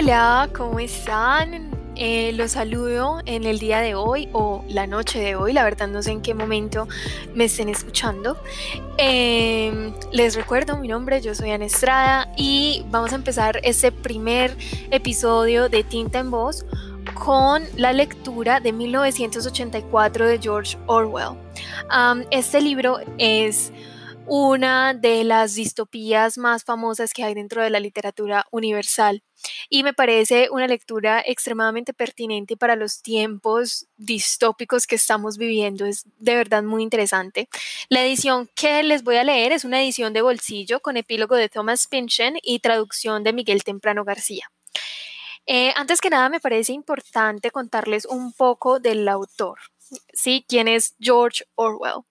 Hola, ¿cómo están? Eh, los saludo en el día de hoy o la noche de hoy, la verdad no sé en qué momento me estén escuchando. Em, les recuerdo mi nombre, yo soy Ana Estrada y vamos a empezar este primer episodio de Tinta en Voz con la lectura de 1984 de George Orwell. este libro es una de las distopías más famosas que hay dentro de la literatura universal y me parece una lectura extremadamente pertinente para los tiempos distópicos que estamos viviendo. Es de verdad muy interesante. La edición que les voy a leer es una edición de bolsillo con epílogo de Thomas Pynchon y traducción de Miguel Temprano García. Eh, antes que nada, me parece importante contarles un poco del autor, ¿sí? ¿Quién es George Orwell?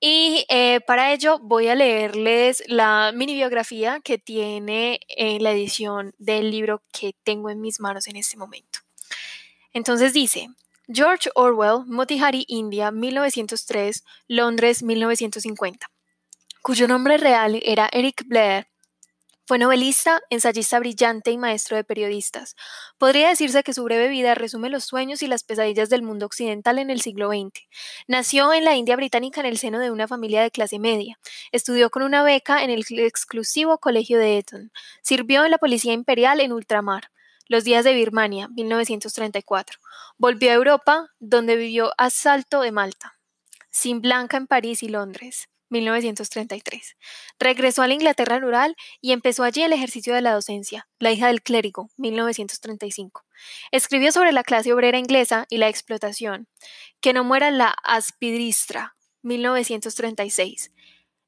Y eh, para ello voy a leerles la mini biografía que tiene en la edición del libro que tengo en mis manos en este momento. Entonces dice, George Orwell, Motihari, India, 1903, Londres, 1950, cuyo nombre real era Eric Blair, fue novelista, ensayista brillante y maestro de periodistas. Podría decirse que su breve vida resume los sueños y las pesadillas del mundo occidental en el siglo XX. Nació en la India británica en el seno de una familia de clase media. Estudió con una beca en el exclusivo colegio de Eton. Sirvió en la Policía Imperial en ultramar. Los días de Birmania, 1934. Volvió a Europa, donde vivió a Salto de Malta. Sin Blanca en París y Londres. 1933. Regresó a la Inglaterra rural y empezó allí el ejercicio de la docencia, La hija del clérigo, 1935. Escribió sobre la clase obrera inglesa y la explotación, Que no muera la aspidristra, 1936.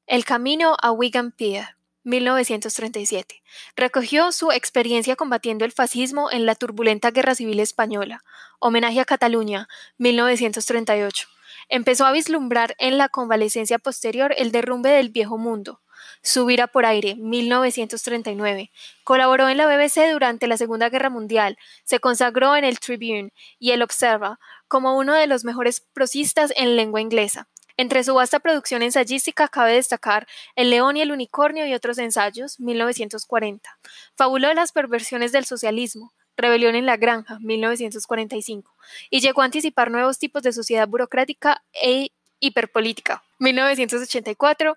El camino a Wigan Pier, 1937. Recogió su experiencia combatiendo el fascismo en la turbulenta Guerra Civil Española. Homenaje a Cataluña, 1938 empezó a vislumbrar en la convalecencia posterior el derrumbe del viejo mundo. Subir a por aire, 1939. Colaboró en la BBC durante la Segunda Guerra Mundial. Se consagró en el Tribune y el Observer como uno de los mejores prosistas en lengua inglesa. Entre su vasta producción ensayística cabe destacar El león y el unicornio y otros ensayos, 1940. Fabuló las perversiones del socialismo, Rebelión en la Granja, 1945, y llegó a anticipar nuevos tipos de sociedad burocrática e hiperpolítica, 1984,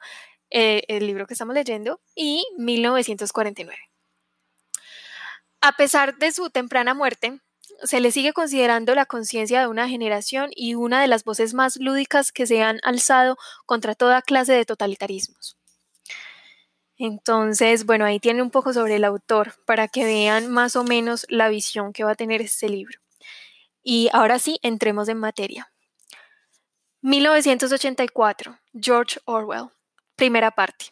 eh, el libro que estamos leyendo, y 1949. A pesar de su temprana muerte, se le sigue considerando la conciencia de una generación y una de las voces más lúdicas que se han alzado contra toda clase de totalitarismos. Entonces, bueno, ahí tiene un poco sobre el autor para que vean más o menos la visión que va a tener este libro. Y ahora sí, entremos en materia. 1984, George Orwell, primera parte.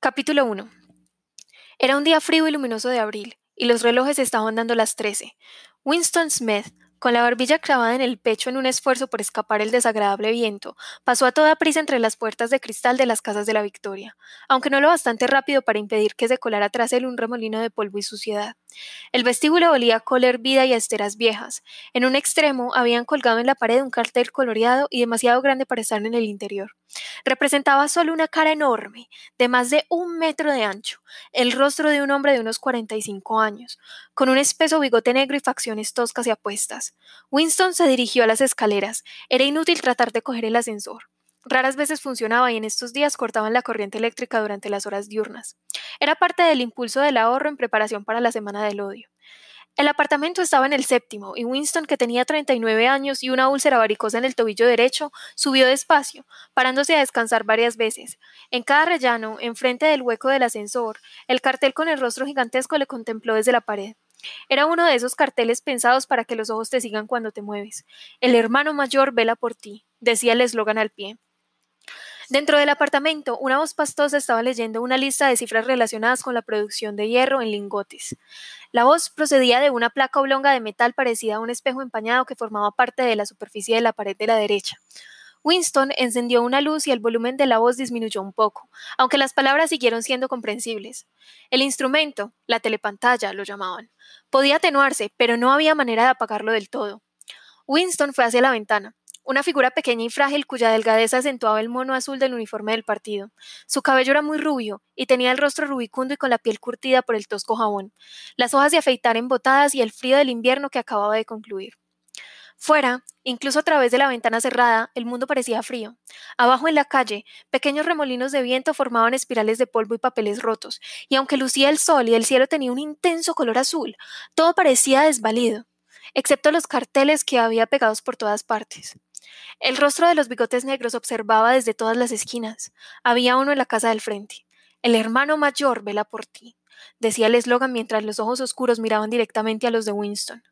Capítulo 1. Era un día frío y luminoso de abril, y los relojes estaban dando las 13. Winston Smith, con la barbilla clavada en el pecho en un esfuerzo por escapar el desagradable viento, pasó a toda prisa entre las puertas de cristal de las casas de la Victoria, aunque no lo bastante rápido para impedir que se colara tras él un remolino de polvo y suciedad. El vestíbulo olía a coler vida y a esteras viejas. En un extremo habían colgado en la pared un cartel coloreado y demasiado grande para estar en el interior. Representaba solo una cara enorme, de más de un metro de ancho, el rostro de un hombre de unos 45 años, con un espeso bigote negro y facciones toscas y apuestas. Winston se dirigió a las escaleras. Era inútil tratar de coger el ascensor. Raras veces funcionaba y en estos días cortaban la corriente eléctrica durante las horas diurnas. Era parte del impulso del ahorro en preparación para la semana del odio. El apartamento estaba en el séptimo, y Winston, que tenía 39 años y una úlcera varicosa en el tobillo derecho, subió despacio, parándose a descansar varias veces. En cada rellano, enfrente del hueco del ascensor, el cartel con el rostro gigantesco le contempló desde la pared. Era uno de esos carteles pensados para que los ojos te sigan cuando te mueves. El hermano mayor vela por ti, decía el eslogan al pie. Dentro del apartamento, una voz pastosa estaba leyendo una lista de cifras relacionadas con la producción de hierro en lingotes. La voz procedía de una placa oblonga de metal parecida a un espejo empañado que formaba parte de la superficie de la pared de la derecha. Winston encendió una luz y el volumen de la voz disminuyó un poco, aunque las palabras siguieron siendo comprensibles. El instrumento, la telepantalla, lo llamaban, podía atenuarse, pero no había manera de apagarlo del todo. Winston fue hacia la ventana. Una figura pequeña y frágil cuya delgadez acentuaba el mono azul del uniforme del partido. Su cabello era muy rubio y tenía el rostro rubicundo y con la piel curtida por el tosco jabón, las hojas de afeitar embotadas y el frío del invierno que acababa de concluir. Fuera, incluso a través de la ventana cerrada, el mundo parecía frío. Abajo en la calle, pequeños remolinos de viento formaban espirales de polvo y papeles rotos, y aunque lucía el sol y el cielo tenía un intenso color azul, todo parecía desvalido, excepto los carteles que había pegados por todas partes. El rostro de los bigotes negros observaba desde todas las esquinas. Había uno en la casa del frente. El hermano mayor vela por ti, decía el eslogan mientras los ojos oscuros miraban directamente a los de Winston.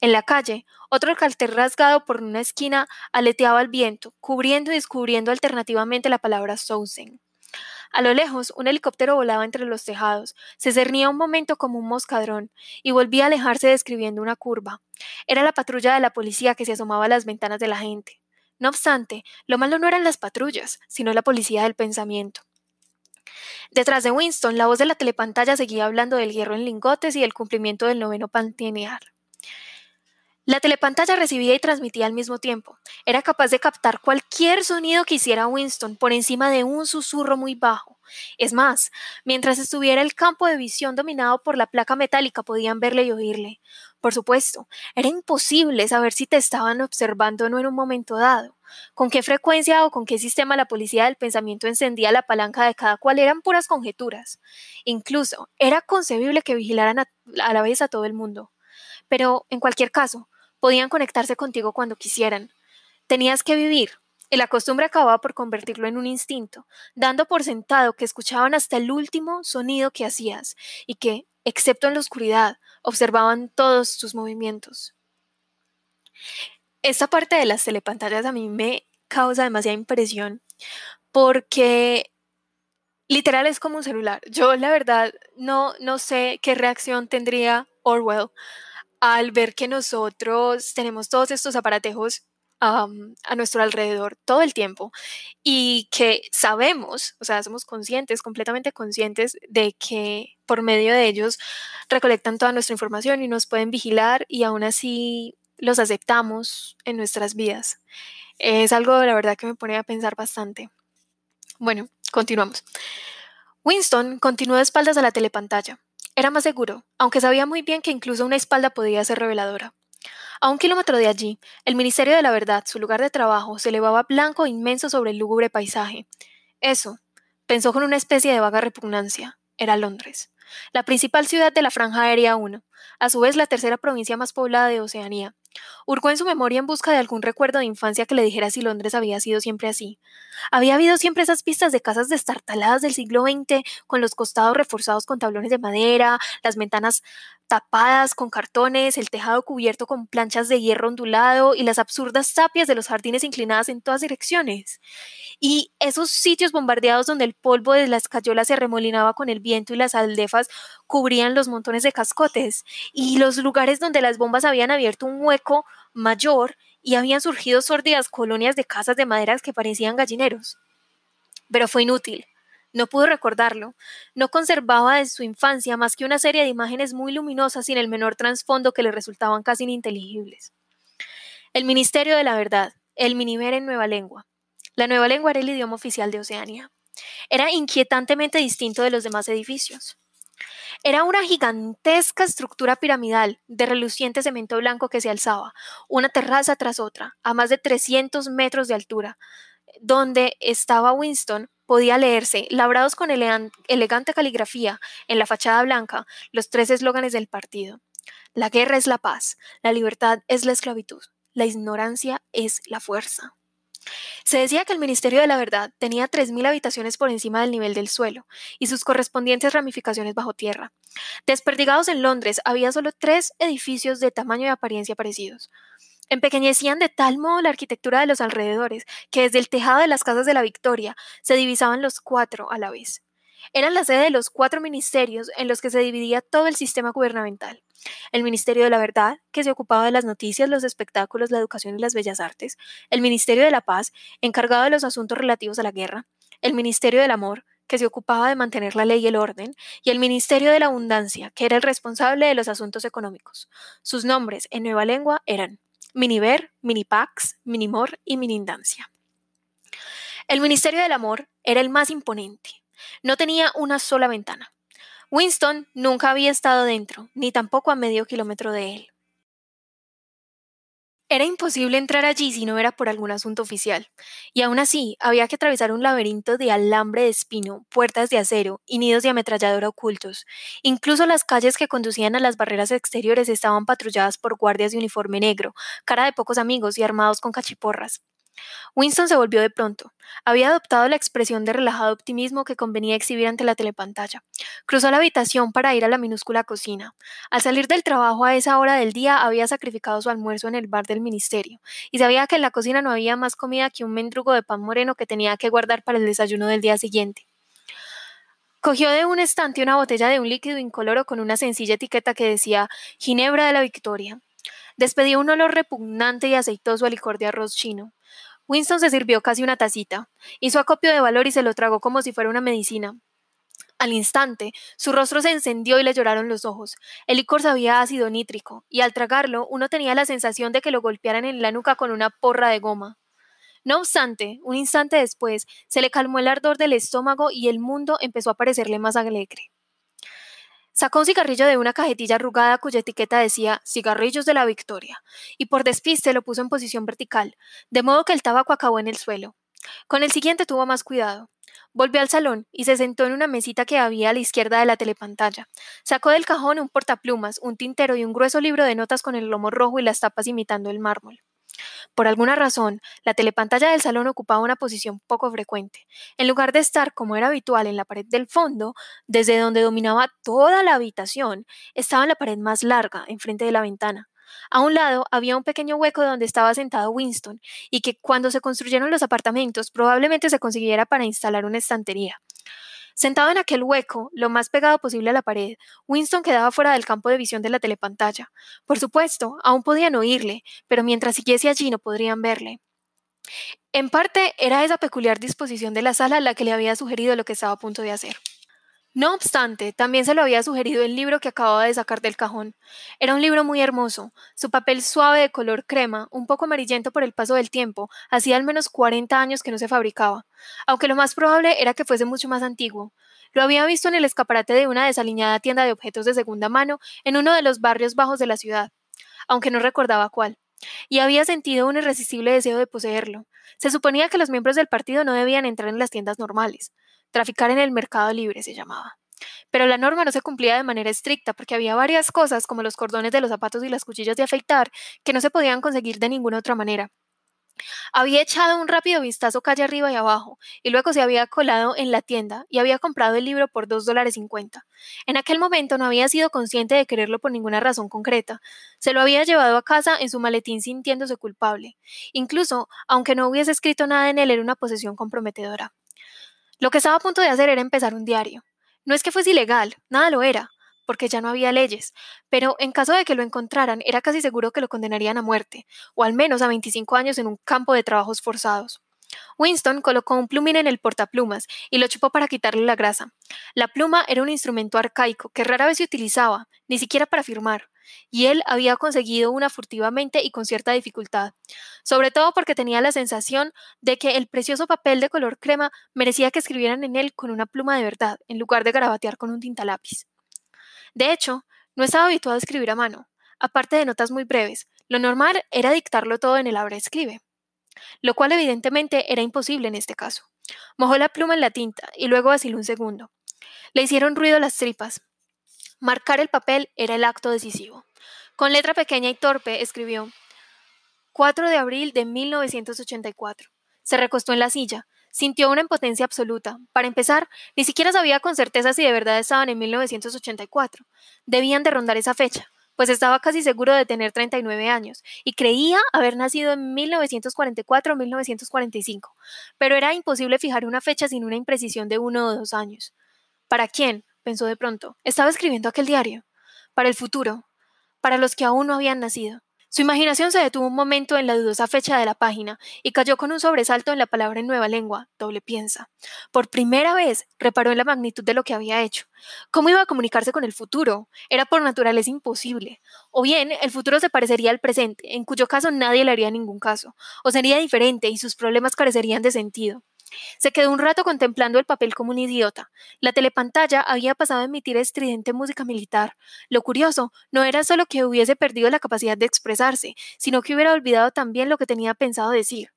En la calle, otro cartel rasgado por una esquina aleteaba al viento, cubriendo y descubriendo alternativamente la palabra Sousen. A lo lejos, un helicóptero volaba entre los tejados, se cernía un momento como un moscadrón y volvía a alejarse describiendo una curva. Era la patrulla de la policía que se asomaba a las ventanas de la gente. No obstante, lo malo no eran las patrullas, sino la policía del pensamiento. Detrás de Winston, la voz de la telepantalla seguía hablando del hierro en lingotes y del cumplimiento del noveno pantenear. La telepantalla recibía y transmitía al mismo tiempo. Era capaz de captar cualquier sonido que hiciera Winston por encima de un susurro muy bajo. Es más, mientras estuviera el campo de visión dominado por la placa metálica podían verle y oírle. Por supuesto, era imposible saber si te estaban observando o no en un momento dado. Con qué frecuencia o con qué sistema la policía del pensamiento encendía la palanca de cada cual eran puras conjeturas. Incluso era concebible que vigilaran a, a la vez a todo el mundo. Pero, en cualquier caso, podían conectarse contigo cuando quisieran. Tenías que vivir, y la costumbre acababa por convertirlo en un instinto, dando por sentado que escuchaban hasta el último sonido que hacías y que, excepto en la oscuridad, observaban todos tus movimientos. Esta parte de las telepantallas a mí me causa demasiada impresión porque literal es como un celular. Yo la verdad no, no sé qué reacción tendría Orwell al ver que nosotros tenemos todos estos aparatejos a nuestro alrededor todo el tiempo y que sabemos, o sea, somos conscientes, completamente conscientes de que por medio de ellos recolectan toda nuestra información y nos pueden vigilar y aún así los aceptamos en nuestras vidas. Es algo, la verdad, que me pone a pensar bastante. Bueno, continuamos. Winston continuó de espaldas a la telepantalla. Era más seguro, aunque sabía muy bien que incluso una espalda podía ser reveladora. A un kilómetro de allí, el Ministerio de la Verdad, su lugar de trabajo, se elevaba blanco e inmenso sobre el lúgubre paisaje. Eso, pensó con una especie de vaga repugnancia, era Londres, la principal ciudad de la Franja Aérea 1, a su vez la tercera provincia más poblada de Oceanía, Hurgó en su memoria en busca de algún recuerdo de infancia que le dijera si Londres había sido siempre así. Había habido siempre esas pistas de casas destartaladas del siglo XX, con los costados reforzados con tablones de madera, las ventanas tapadas con cartones, el tejado cubierto con planchas de hierro ondulado y las absurdas tapias de los jardines inclinadas en todas direcciones. Y esos sitios bombardeados donde el polvo de las cayolas se remolinaba con el viento y las aldefas cubrían los montones de cascotes, y los lugares donde las bombas habían abierto un hueco mayor y habían surgido sórdidas colonias de casas de maderas que parecían gallineros. Pero fue inútil. No pudo recordarlo. No conservaba de su infancia más que una serie de imágenes muy luminosas sin el menor trasfondo que le resultaban casi ininteligibles. El Ministerio de la Verdad, el Miniver en Nueva Lengua. La nueva lengua era el idioma oficial de Oceanía. Era inquietantemente distinto de los demás edificios. Era una gigantesca estructura piramidal de reluciente cemento blanco que se alzaba, una terraza tras otra, a más de 300 metros de altura. Donde estaba Winston podía leerse, labrados con elegante caligrafía, en la fachada blanca, los tres eslóganes del partido. La guerra es la paz, la libertad es la esclavitud, la ignorancia es la fuerza. Se decía que el Ministerio de la Verdad tenía 3.000 habitaciones por encima del nivel del suelo y sus correspondientes ramificaciones bajo tierra. Desperdigados en Londres había solo tres edificios de tamaño y apariencia parecidos. Empequeñecían de tal modo la arquitectura de los alrededores que desde el tejado de las casas de la Victoria se divisaban los cuatro a la vez. Eran la sede de los cuatro ministerios en los que se dividía todo el sistema gubernamental. El Ministerio de la Verdad, que se ocupaba de las noticias, los espectáculos, la educación y las bellas artes. El Ministerio de la Paz, encargado de los asuntos relativos a la guerra. El Ministerio del Amor, que se ocupaba de mantener la ley y el orden, y el Ministerio de la Abundancia, que era el responsable de los asuntos económicos. Sus nombres en nueva lengua eran Miniver, Minipax, Minimor y Minindancia. El Ministerio del Amor era el más imponente. No tenía una sola ventana. Winston nunca había estado dentro, ni tampoco a medio kilómetro de él. Era imposible entrar allí si no era por algún asunto oficial, y aún así había que atravesar un laberinto de alambre de espino, puertas de acero y nidos de ametralladora ocultos. Incluso las calles que conducían a las barreras exteriores estaban patrulladas por guardias de uniforme negro, cara de pocos amigos y armados con cachiporras. Winston se volvió de pronto. Había adoptado la expresión de relajado optimismo que convenía exhibir ante la telepantalla. Cruzó la habitación para ir a la minúscula cocina. Al salir del trabajo a esa hora del día había sacrificado su almuerzo en el bar del ministerio, y sabía que en la cocina no había más comida que un mendrugo de pan moreno que tenía que guardar para el desayuno del día siguiente. Cogió de un estante una botella de un líquido incoloro con una sencilla etiqueta que decía Ginebra de la Victoria. Despedió un olor repugnante y aceitoso al licor de arroz chino. Winston se sirvió casi una tacita, hizo acopio de valor y se lo tragó como si fuera una medicina. Al instante, su rostro se encendió y le lloraron los ojos. El licor sabía ácido nítrico, y al tragarlo uno tenía la sensación de que lo golpearan en la nuca con una porra de goma. No obstante, un instante después, se le calmó el ardor del estómago y el mundo empezó a parecerle más alegre. Sacó un cigarrillo de una cajetilla arrugada cuya etiqueta decía Cigarrillos de la Victoria, y por despiste lo puso en posición vertical, de modo que el tabaco acabó en el suelo. Con el siguiente tuvo más cuidado. Volvió al salón y se sentó en una mesita que había a la izquierda de la telepantalla. Sacó del cajón un portaplumas, un tintero y un grueso libro de notas con el lomo rojo y las tapas imitando el mármol. Por alguna razón, la telepantalla del salón ocupaba una posición poco frecuente. En lugar de estar, como era habitual, en la pared del fondo, desde donde dominaba toda la habitación, estaba en la pared más larga, enfrente de la ventana. A un lado había un pequeño hueco donde estaba sentado Winston, y que cuando se construyeron los apartamentos probablemente se consiguiera para instalar una estantería. Sentado en aquel hueco, lo más pegado posible a la pared, Winston quedaba fuera del campo de visión de la telepantalla. Por supuesto, aún podían oírle, pero mientras siguiese allí no podrían verle. En parte era esa peculiar disposición de la sala la que le había sugerido lo que estaba a punto de hacer. No obstante, también se lo había sugerido el libro que acababa de sacar del cajón. Era un libro muy hermoso. Su papel suave de color crema, un poco amarillento por el paso del tiempo, hacía al menos 40 años que no se fabricaba, aunque lo más probable era que fuese mucho más antiguo. Lo había visto en el escaparate de una desaliñada tienda de objetos de segunda mano en uno de los barrios bajos de la ciudad, aunque no recordaba cuál y había sentido un irresistible deseo de poseerlo. Se suponía que los miembros del partido no debían entrar en las tiendas normales. Traficar en el mercado libre se llamaba. Pero la norma no se cumplía de manera estricta porque había varias cosas, como los cordones de los zapatos y las cuchillas de afeitar, que no se podían conseguir de ninguna otra manera. Había echado un rápido vistazo calle arriba y abajo, y luego se había colado en la tienda y había comprado el libro por dos dólares cincuenta. En aquel momento no había sido consciente de quererlo por ninguna razón concreta. Se lo había llevado a casa en su maletín sintiéndose culpable. Incluso, aunque no hubiese escrito nada en él, era una posesión comprometedora. Lo que estaba a punto de hacer era empezar un diario. No es que fuese ilegal, nada lo era, porque ya no había leyes, pero en caso de que lo encontraran, era casi seguro que lo condenarían a muerte, o al menos a 25 años en un campo de trabajos forzados. Winston colocó un plumín en el portaplumas y lo chupó para quitarle la grasa. La pluma era un instrumento arcaico que rara vez se utilizaba, ni siquiera para firmar y él había conseguido una furtivamente y con cierta dificultad, sobre todo porque tenía la sensación de que el precioso papel de color crema merecía que escribieran en él con una pluma de verdad, en lugar de garabatear con un tintalápiz. De hecho, no estaba habituado a escribir a mano, aparte de notas muy breves, lo normal era dictarlo todo en el abra escribe, lo cual evidentemente era imposible en este caso. Mojó la pluma en la tinta y luego vaciló un segundo. Le hicieron ruido las tripas, Marcar el papel era el acto decisivo. Con letra pequeña y torpe escribió 4 de abril de 1984. Se recostó en la silla. Sintió una impotencia absoluta. Para empezar, ni siquiera sabía con certeza si de verdad estaban en 1984. Debían de rondar esa fecha, pues estaba casi seguro de tener 39 años y creía haber nacido en 1944 o 1945, pero era imposible fijar una fecha sin una imprecisión de uno o dos años. ¿Para quién? pensó de pronto. Estaba escribiendo aquel diario. Para el futuro. Para los que aún no habían nacido. Su imaginación se detuvo un momento en la dudosa fecha de la página y cayó con un sobresalto en la palabra en nueva lengua, doble piensa. Por primera vez reparó en la magnitud de lo que había hecho. ¿Cómo iba a comunicarse con el futuro? Era por naturaleza imposible. O bien, el futuro se parecería al presente, en cuyo caso nadie le haría ningún caso, o sería diferente y sus problemas carecerían de sentido. Se quedó un rato contemplando el papel como un idiota. La telepantalla había pasado a emitir estridente música militar. Lo curioso no era solo que hubiese perdido la capacidad de expresarse, sino que hubiera olvidado también lo que tenía pensado decir.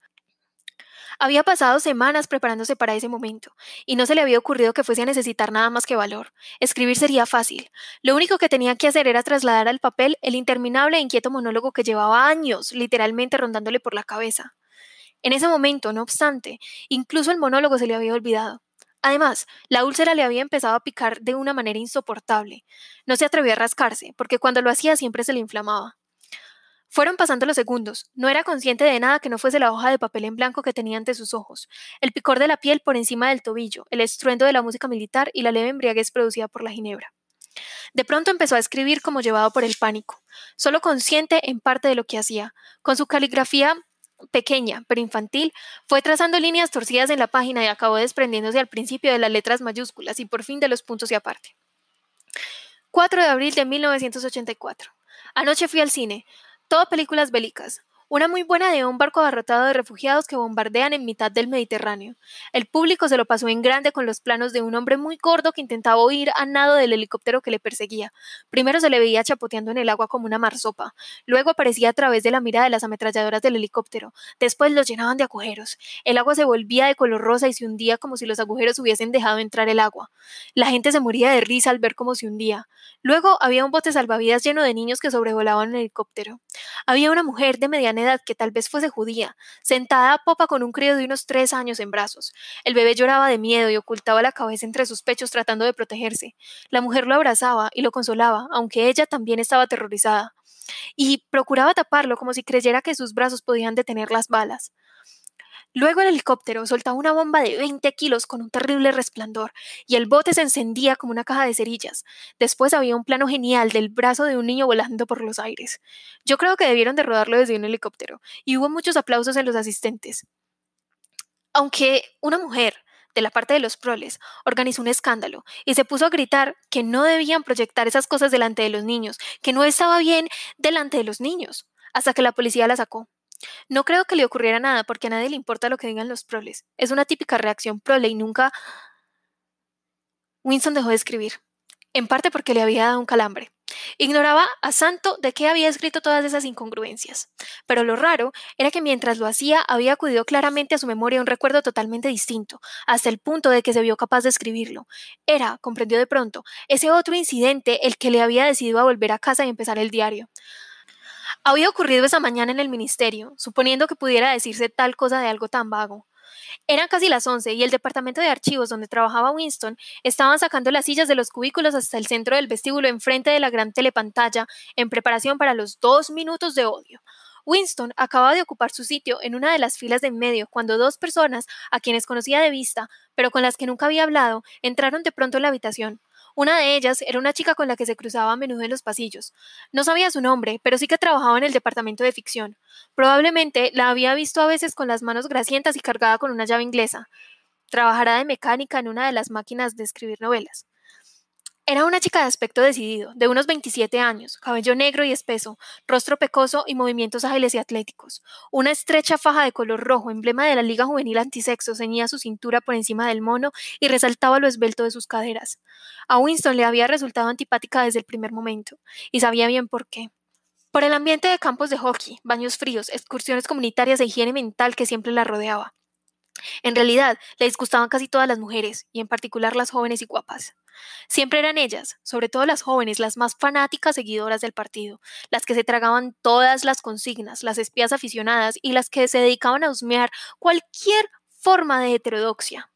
Había pasado semanas preparándose para ese momento, y no se le había ocurrido que fuese a necesitar nada más que valor. Escribir sería fácil. Lo único que tenía que hacer era trasladar al papel el interminable e inquieto monólogo que llevaba años literalmente rondándole por la cabeza. En ese momento, no obstante, incluso el monólogo se le había olvidado. Además, la úlcera le había empezado a picar de una manera insoportable. No se atrevió a rascarse, porque cuando lo hacía siempre se le inflamaba. Fueron pasando los segundos. No era consciente de nada que no fuese la hoja de papel en blanco que tenía ante sus ojos, el picor de la piel por encima del tobillo, el estruendo de la música militar y la leve embriaguez producida por la ginebra. De pronto empezó a escribir como llevado por el pánico, solo consciente en parte de lo que hacía. Con su caligrafía pequeña, pero infantil, fue trazando líneas torcidas en la página y acabó desprendiéndose al principio de las letras mayúsculas y por fin de los puntos y aparte. 4 de abril de 1984. Anoche fui al cine. Todo películas bélicas. Una muy buena de un barco abarrotado de refugiados que bombardean en mitad del Mediterráneo. El público se lo pasó en grande con los planos de un hombre muy gordo que intentaba huir a nado del helicóptero que le perseguía. Primero se le veía chapoteando en el agua como una marsopa, luego aparecía a través de la mira de las ametralladoras del helicóptero, después los llenaban de agujeros. El agua se volvía de color rosa y se hundía como si los agujeros hubiesen dejado entrar el agua. La gente se moría de risa al ver cómo se hundía. Luego había un bote salvavidas lleno de niños que sobrevolaban el helicóptero. Había una mujer de mediana edad que tal vez fuese judía, sentada a popa con un crío de unos tres años en brazos. El bebé lloraba de miedo y ocultaba la cabeza entre sus pechos tratando de protegerse. La mujer lo abrazaba y lo consolaba, aunque ella también estaba aterrorizada, y procuraba taparlo como si creyera que sus brazos podían detener las balas. Luego el helicóptero soltaba una bomba de 20 kilos con un terrible resplandor, y el bote se encendía como una caja de cerillas. Después había un plano genial del brazo de un niño volando por los aires. Yo creo que debieron de rodarlo desde un helicóptero, y hubo muchos aplausos en los asistentes. Aunque una mujer, de la parte de los proles, organizó un escándalo y se puso a gritar que no debían proyectar esas cosas delante de los niños, que no estaba bien delante de los niños, hasta que la policía la sacó. No creo que le ocurriera nada porque a nadie le importa lo que digan los proles. Es una típica reacción prole y nunca... Winston dejó de escribir, en parte porque le había dado un calambre. Ignoraba a Santo de qué había escrito todas esas incongruencias, pero lo raro era que mientras lo hacía había acudido claramente a su memoria un recuerdo totalmente distinto, hasta el punto de que se vio capaz de escribirlo. Era, comprendió de pronto, ese otro incidente el que le había decidido a volver a casa y empezar el diario. Había ocurrido esa mañana en el ministerio, suponiendo que pudiera decirse tal cosa de algo tan vago. Eran casi las once y el departamento de archivos donde trabajaba Winston estaban sacando las sillas de los cubículos hasta el centro del vestíbulo enfrente de la gran telepantalla en preparación para los dos minutos de odio. Winston acababa de ocupar su sitio en una de las filas de en medio cuando dos personas, a quienes conocía de vista, pero con las que nunca había hablado, entraron de pronto en la habitación. Una de ellas era una chica con la que se cruzaba a menudo en los pasillos. No sabía su nombre, pero sí que trabajaba en el departamento de ficción. Probablemente la había visto a veces con las manos grasientas y cargada con una llave inglesa. Trabajará de mecánica en una de las máquinas de escribir novelas. Era una chica de aspecto decidido, de unos 27 años, cabello negro y espeso, rostro pecoso y movimientos ágiles y atléticos. Una estrecha faja de color rojo, emblema de la Liga Juvenil Antisexo, ceñía su cintura por encima del mono y resaltaba lo esbelto de sus caderas. A Winston le había resultado antipática desde el primer momento, y sabía bien por qué. Por el ambiente de campos de hockey, baños fríos, excursiones comunitarias e higiene mental que siempre la rodeaba. En realidad, le disgustaban casi todas las mujeres, y en particular las jóvenes y guapas. Siempre eran ellas, sobre todo las jóvenes, las más fanáticas seguidoras del partido, las que se tragaban todas las consignas, las espías aficionadas y las que se dedicaban a husmear cualquier forma de heterodoxia.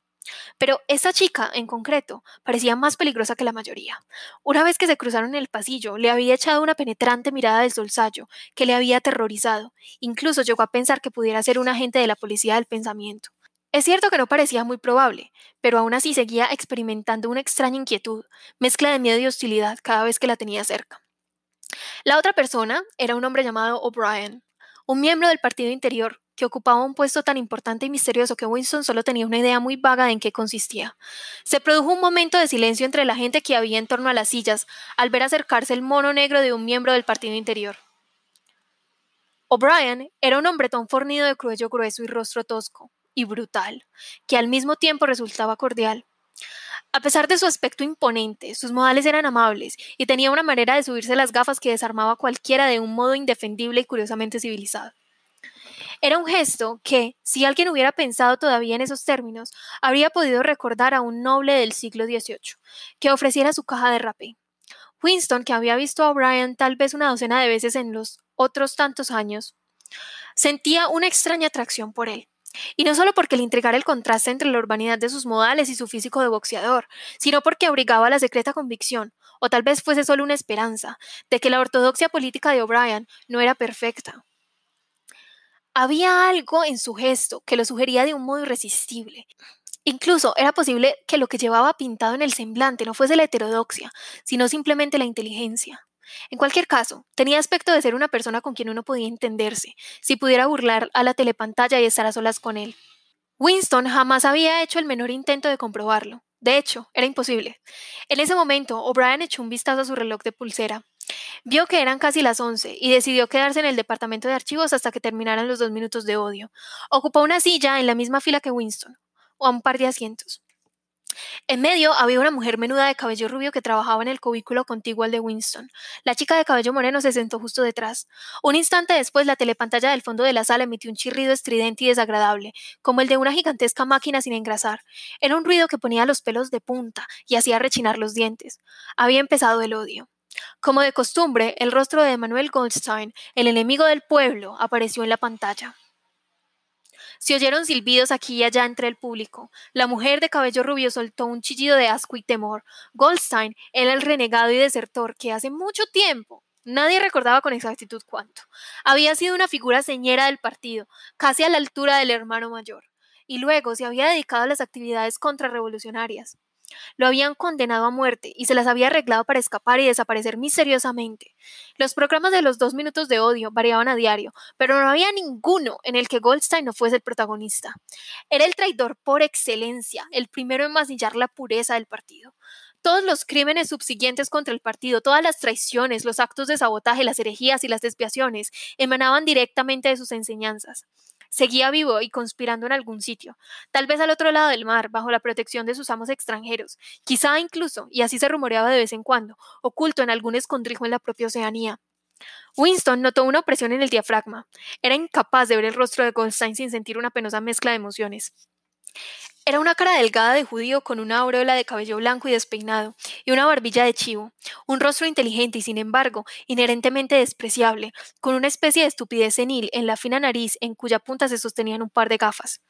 Pero esa chica, en concreto, parecía más peligrosa que la mayoría. Una vez que se cruzaron en el pasillo, le había echado una penetrante mirada del solsallo, que le había aterrorizado. Incluso llegó a pensar que pudiera ser un agente de la policía del pensamiento. Es cierto que no parecía muy probable, pero aún así seguía experimentando una extraña inquietud, mezcla de miedo y hostilidad cada vez que la tenía cerca. La otra persona era un hombre llamado O'Brien, un miembro del Partido Interior que ocupaba un puesto tan importante y misterioso que Winston solo tenía una idea muy vaga de en qué consistía. Se produjo un momento de silencio entre la gente que había en torno a las sillas al ver acercarse el mono negro de un miembro del Partido Interior. O'Brien era un hombretón fornido de cuello grueso y rostro tosco y brutal, que al mismo tiempo resultaba cordial. A pesar de su aspecto imponente, sus modales eran amables y tenía una manera de subirse las gafas que desarmaba a cualquiera de un modo indefendible y curiosamente civilizado. Era un gesto que, si alguien hubiera pensado todavía en esos términos, habría podido recordar a un noble del siglo XVIII, que ofreciera su caja de rapé. Winston, que había visto a O'Brien tal vez una docena de veces en los otros tantos años, sentía una extraña atracción por él. Y no solo porque le intrigara el contraste entre la urbanidad de sus modales y su físico de boxeador, sino porque abrigaba la secreta convicción, o tal vez fuese solo una esperanza, de que la ortodoxia política de O'Brien no era perfecta. Había algo en su gesto que lo sugería de un modo irresistible. Incluso era posible que lo que llevaba pintado en el semblante no fuese la heterodoxia, sino simplemente la inteligencia. En cualquier caso, tenía aspecto de ser una persona con quien uno podía entenderse, si pudiera burlar a la telepantalla y estar a solas con él. Winston jamás había hecho el menor intento de comprobarlo. De hecho, era imposible. En ese momento, O'Brien echó un vistazo a su reloj de pulsera. Vio que eran casi las once y decidió quedarse en el departamento de archivos hasta que terminaran los dos minutos de odio. Ocupó una silla en la misma fila que Winston, o a un par de asientos. En medio había una mujer menuda de cabello rubio que trabajaba en el cubículo contiguo al de Winston. La chica de cabello moreno se sentó justo detrás. Un instante después, la telepantalla del fondo de la sala emitió un chirrido estridente y desagradable, como el de una gigantesca máquina sin engrasar. Era un ruido que ponía los pelos de punta y hacía rechinar los dientes. Había empezado el odio. Como de costumbre, el rostro de Manuel Goldstein, el enemigo del pueblo, apareció en la pantalla. Se oyeron silbidos aquí y allá entre el público. La mujer de cabello rubio soltó un chillido de asco y temor. Goldstein era el renegado y desertor que hace mucho tiempo Nadie recordaba con exactitud cuánto. Había sido una figura señera del partido, casi a la altura del hermano mayor, y luego se había dedicado a las actividades contrarrevolucionarias. Lo habían condenado a muerte y se las había arreglado para escapar y desaparecer misteriosamente. Los programas de los dos minutos de odio variaban a diario, pero no había ninguno en el que Goldstein no fuese el protagonista. Era el traidor por excelencia, el primero en masillar la pureza del partido. Todos los crímenes subsiguientes contra el partido, todas las traiciones, los actos de sabotaje, las herejías y las desviaciones emanaban directamente de sus enseñanzas. Seguía vivo y conspirando en algún sitio, tal vez al otro lado del mar, bajo la protección de sus amos extranjeros, quizá incluso, y así se rumoreaba de vez en cuando, oculto en algún escondrijo en la propia Oceanía. Winston notó una opresión en el diafragma. Era incapaz de ver el rostro de Goldstein sin sentir una penosa mezcla de emociones. Era una cara delgada de judío con una aureola de cabello blanco y despeinado, y una barbilla de chivo, un rostro inteligente y sin embargo inherentemente despreciable, con una especie de estupidez senil en la fina nariz en cuya punta se sostenían un par de gafas.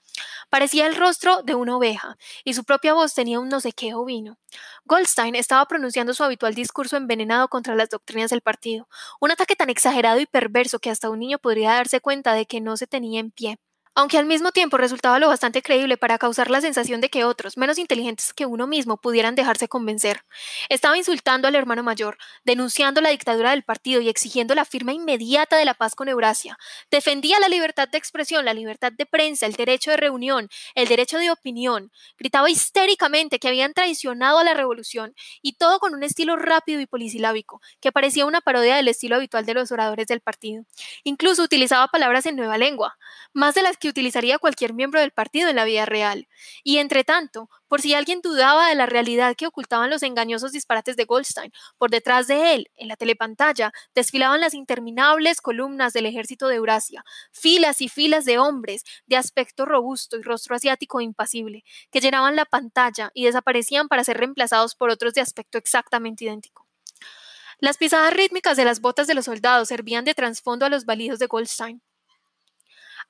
Parecía el rostro de una oveja, y su propia voz tenía un no sé qué ovino. Goldstein estaba pronunciando su habitual discurso envenenado contra las doctrinas del partido, un ataque tan exagerado y perverso que hasta un niño podría darse cuenta de que no se tenía en pie aunque al mismo tiempo resultaba lo bastante creíble para causar la sensación de que otros, menos inteligentes que uno mismo, pudieran dejarse convencer. Estaba insultando al hermano mayor, denunciando la dictadura del partido y exigiendo la firma inmediata de la paz con Eurasia. Defendía la libertad de expresión, la libertad de prensa, el derecho de reunión, el derecho de opinión. Gritaba histéricamente que habían traicionado a la revolución y todo con un estilo rápido y polisilábico, que parecía una parodia del estilo habitual de los oradores del partido. Incluso utilizaba palabras en nueva lengua, más de las que utilizaría cualquier miembro del partido en la vida real. Y entre tanto, por si alguien dudaba de la realidad que ocultaban los engañosos disparates de Goldstein, por detrás de él, en la telepantalla, desfilaban las interminables columnas del ejército de Eurasia, filas y filas de hombres de aspecto robusto y rostro asiático impasible, que llenaban la pantalla y desaparecían para ser reemplazados por otros de aspecto exactamente idéntico. Las pisadas rítmicas de las botas de los soldados servían de trasfondo a los balidos de Goldstein.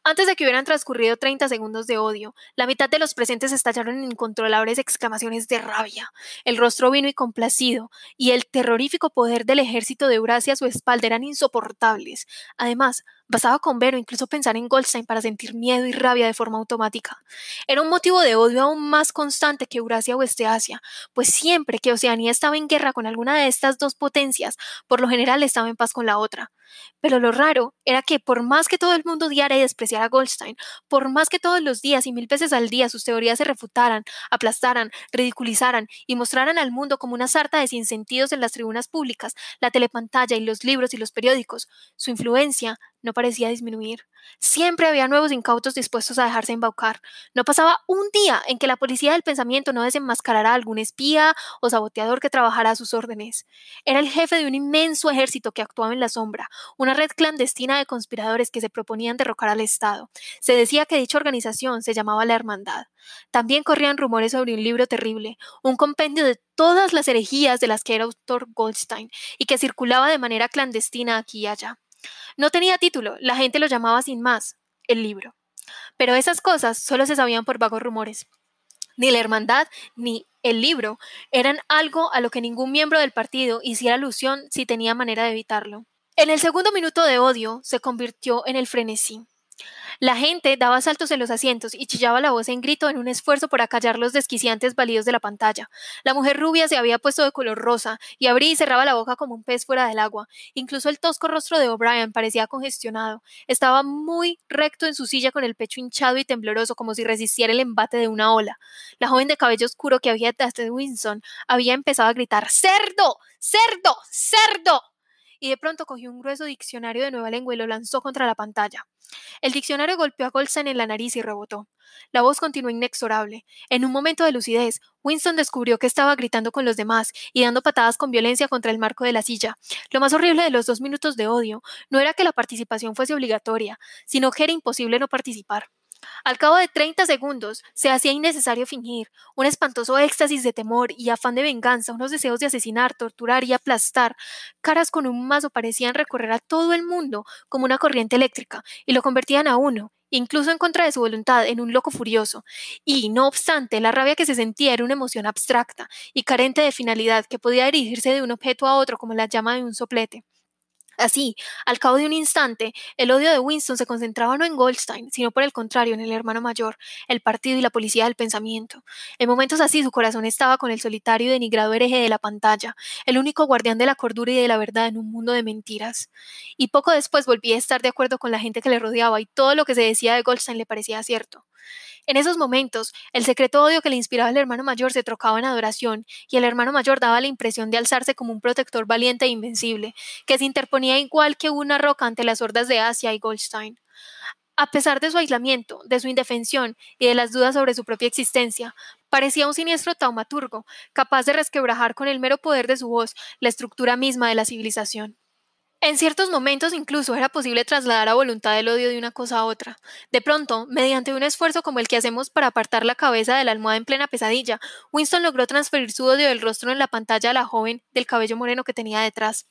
Antes de que hubieran transcurrido 30 segundos de odio, la mitad de los presentes estallaron en incontrolables exclamaciones de rabia. El rostro vino y complacido, y el terrorífico poder del ejército de Eurasia a su espalda eran insoportables. Además, Bastaba con ver o incluso pensar en Goldstein para sentir miedo y rabia de forma automática. Era un motivo de odio aún más constante que Eurasia o Esteasia, pues siempre que Oceanía estaba en guerra con alguna de estas dos potencias, por lo general estaba en paz con la otra. Pero lo raro era que por más que todo el mundo odiara y despreciara a Goldstein, por más que todos los días y mil veces al día sus teorías se refutaran, aplastaran, ridiculizaran y mostraran al mundo como una sarta de sinsentidos en las tribunas públicas, la telepantalla y los libros y los periódicos, su influencia no parecía disminuir. Siempre había nuevos incautos dispuestos a dejarse embaucar. No pasaba un día en que la policía del pensamiento no desenmascarara a algún espía o saboteador que trabajara a sus órdenes. Era el jefe de un inmenso ejército que actuaba en la sombra, una red clandestina de conspiradores que se proponían derrocar al Estado. Se decía que dicha organización se llamaba la Hermandad. También corrían rumores sobre un libro terrible, un compendio de todas las herejías de las que era autor Goldstein y que circulaba de manera clandestina aquí y allá. No tenía título, la gente lo llamaba sin más, el libro. Pero esas cosas solo se sabían por vagos rumores. Ni la hermandad ni el libro eran algo a lo que ningún miembro del partido hiciera alusión si tenía manera de evitarlo. En el segundo minuto de odio se convirtió en el frenesí. La gente daba saltos en los asientos y chillaba la voz en grito en un esfuerzo por acallar los desquiciantes balidos de la pantalla. La mujer rubia se había puesto de color rosa y abría y cerraba la boca como un pez fuera del agua. Incluso el tosco rostro de O'Brien parecía congestionado. Estaba muy recto en su silla con el pecho hinchado y tembloroso como si resistiera el embate de una ola. La joven de cabello oscuro que había detrás de Winston había empezado a gritar ¡Cerdo! ¡Cerdo! ¡Cerdo! Y de pronto cogió un grueso diccionario de nueva lengua y lo lanzó contra la pantalla. El diccionario golpeó a Goldstein en la nariz y rebotó. La voz continuó inexorable. En un momento de lucidez, Winston descubrió que estaba gritando con los demás y dando patadas con violencia contra el marco de la silla. Lo más horrible de los dos minutos de odio no era que la participación fuese obligatoria, sino que era imposible no participar. Al cabo de 30 segundos se hacía innecesario fingir, un espantoso éxtasis de temor y afán de venganza, unos deseos de asesinar, torturar y aplastar. Caras con un mazo parecían recorrer a todo el mundo como una corriente eléctrica y lo convertían a uno, incluso en contra de su voluntad, en un loco furioso. Y, no obstante, la rabia que se sentía era una emoción abstracta y carente de finalidad que podía dirigirse de un objeto a otro como la llama de un soplete. Así, al cabo de un instante, el odio de Winston se concentraba no en Goldstein, sino por el contrario en el hermano mayor, el partido y la policía del pensamiento. En momentos así su corazón estaba con el solitario y denigrado hereje de la pantalla, el único guardián de la cordura y de la verdad en un mundo de mentiras. Y poco después volví a estar de acuerdo con la gente que le rodeaba y todo lo que se decía de Goldstein le parecía cierto. En esos momentos, el secreto odio que le inspiraba al hermano mayor se trocaba en adoración, y el hermano mayor daba la impresión de alzarse como un protector valiente e invencible, que se interponía igual que una roca ante las hordas de Asia y Goldstein. A pesar de su aislamiento, de su indefensión y de las dudas sobre su propia existencia, parecía un siniestro taumaturgo, capaz de resquebrajar con el mero poder de su voz la estructura misma de la civilización. En ciertos momentos incluso era posible trasladar a voluntad el odio de una cosa a otra. De pronto, mediante un esfuerzo como el que hacemos para apartar la cabeza de la almohada en plena pesadilla, Winston logró transferir su odio del rostro en la pantalla a la joven del cabello moreno que tenía detrás.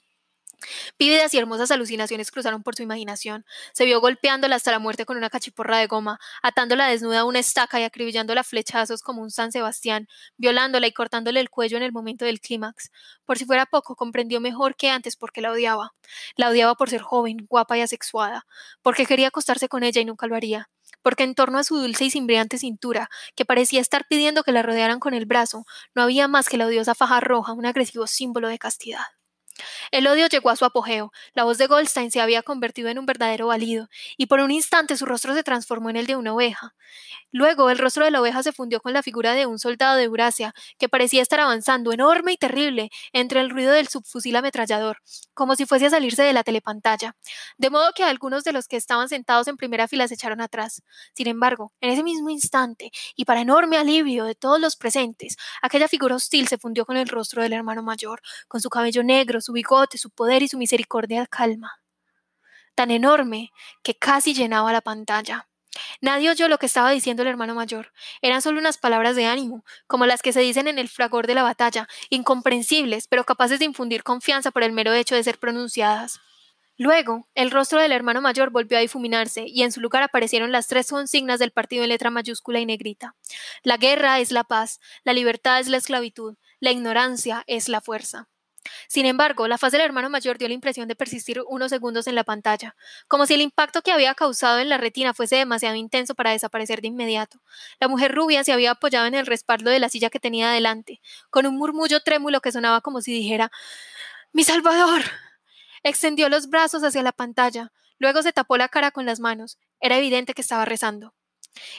Vívidas y hermosas alucinaciones cruzaron por su imaginación. Se vio golpeándola hasta la muerte con una cachiporra de goma, atándola desnuda a una estaca y acribillándola flechazos como un San Sebastián, violándola y cortándole el cuello en el momento del clímax. Por si fuera poco, comprendió mejor que antes por qué la odiaba. La odiaba por ser joven, guapa y asexuada, porque quería acostarse con ella y nunca lo haría porque en torno a su dulce y cimbriante cintura, que parecía estar pidiendo que la rodearan con el brazo, no había más que la odiosa faja roja, un agresivo símbolo de castidad. El odio llegó a su apogeo. La voz de Goldstein se había convertido en un verdadero valido, y por un instante su rostro se transformó en el de una oveja. Luego el rostro de la oveja se fundió con la figura de un soldado de Eurasia, que parecía estar avanzando, enorme y terrible, entre el ruido del subfusil ametrallador, como si fuese a salirse de la telepantalla. De modo que algunos de los que estaban sentados en primera fila se echaron atrás. Sin embargo, en ese mismo instante, y para enorme alivio de todos los presentes, aquella figura hostil se fundió con el rostro del hermano mayor, con su cabello negro, su bigote, su poder y su misericordia calma. Tan enorme que casi llenaba la pantalla. Nadie oyó lo que estaba diciendo el hermano mayor. Eran solo unas palabras de ánimo, como las que se dicen en el fragor de la batalla, incomprensibles, pero capaces de infundir confianza por el mero hecho de ser pronunciadas. Luego, el rostro del hermano mayor volvió a difuminarse y en su lugar aparecieron las tres consignas del partido en letra mayúscula y negrita. La guerra es la paz, la libertad es la esclavitud, la ignorancia es la fuerza. Sin embargo, la faz del hermano mayor dio la impresión de persistir unos segundos en la pantalla, como si el impacto que había causado en la retina fuese demasiado intenso para desaparecer de inmediato. La mujer rubia se había apoyado en el respaldo de la silla que tenía delante, con un murmullo trémulo que sonaba como si dijera Mi Salvador. Extendió los brazos hacia la pantalla, luego se tapó la cara con las manos. Era evidente que estaba rezando.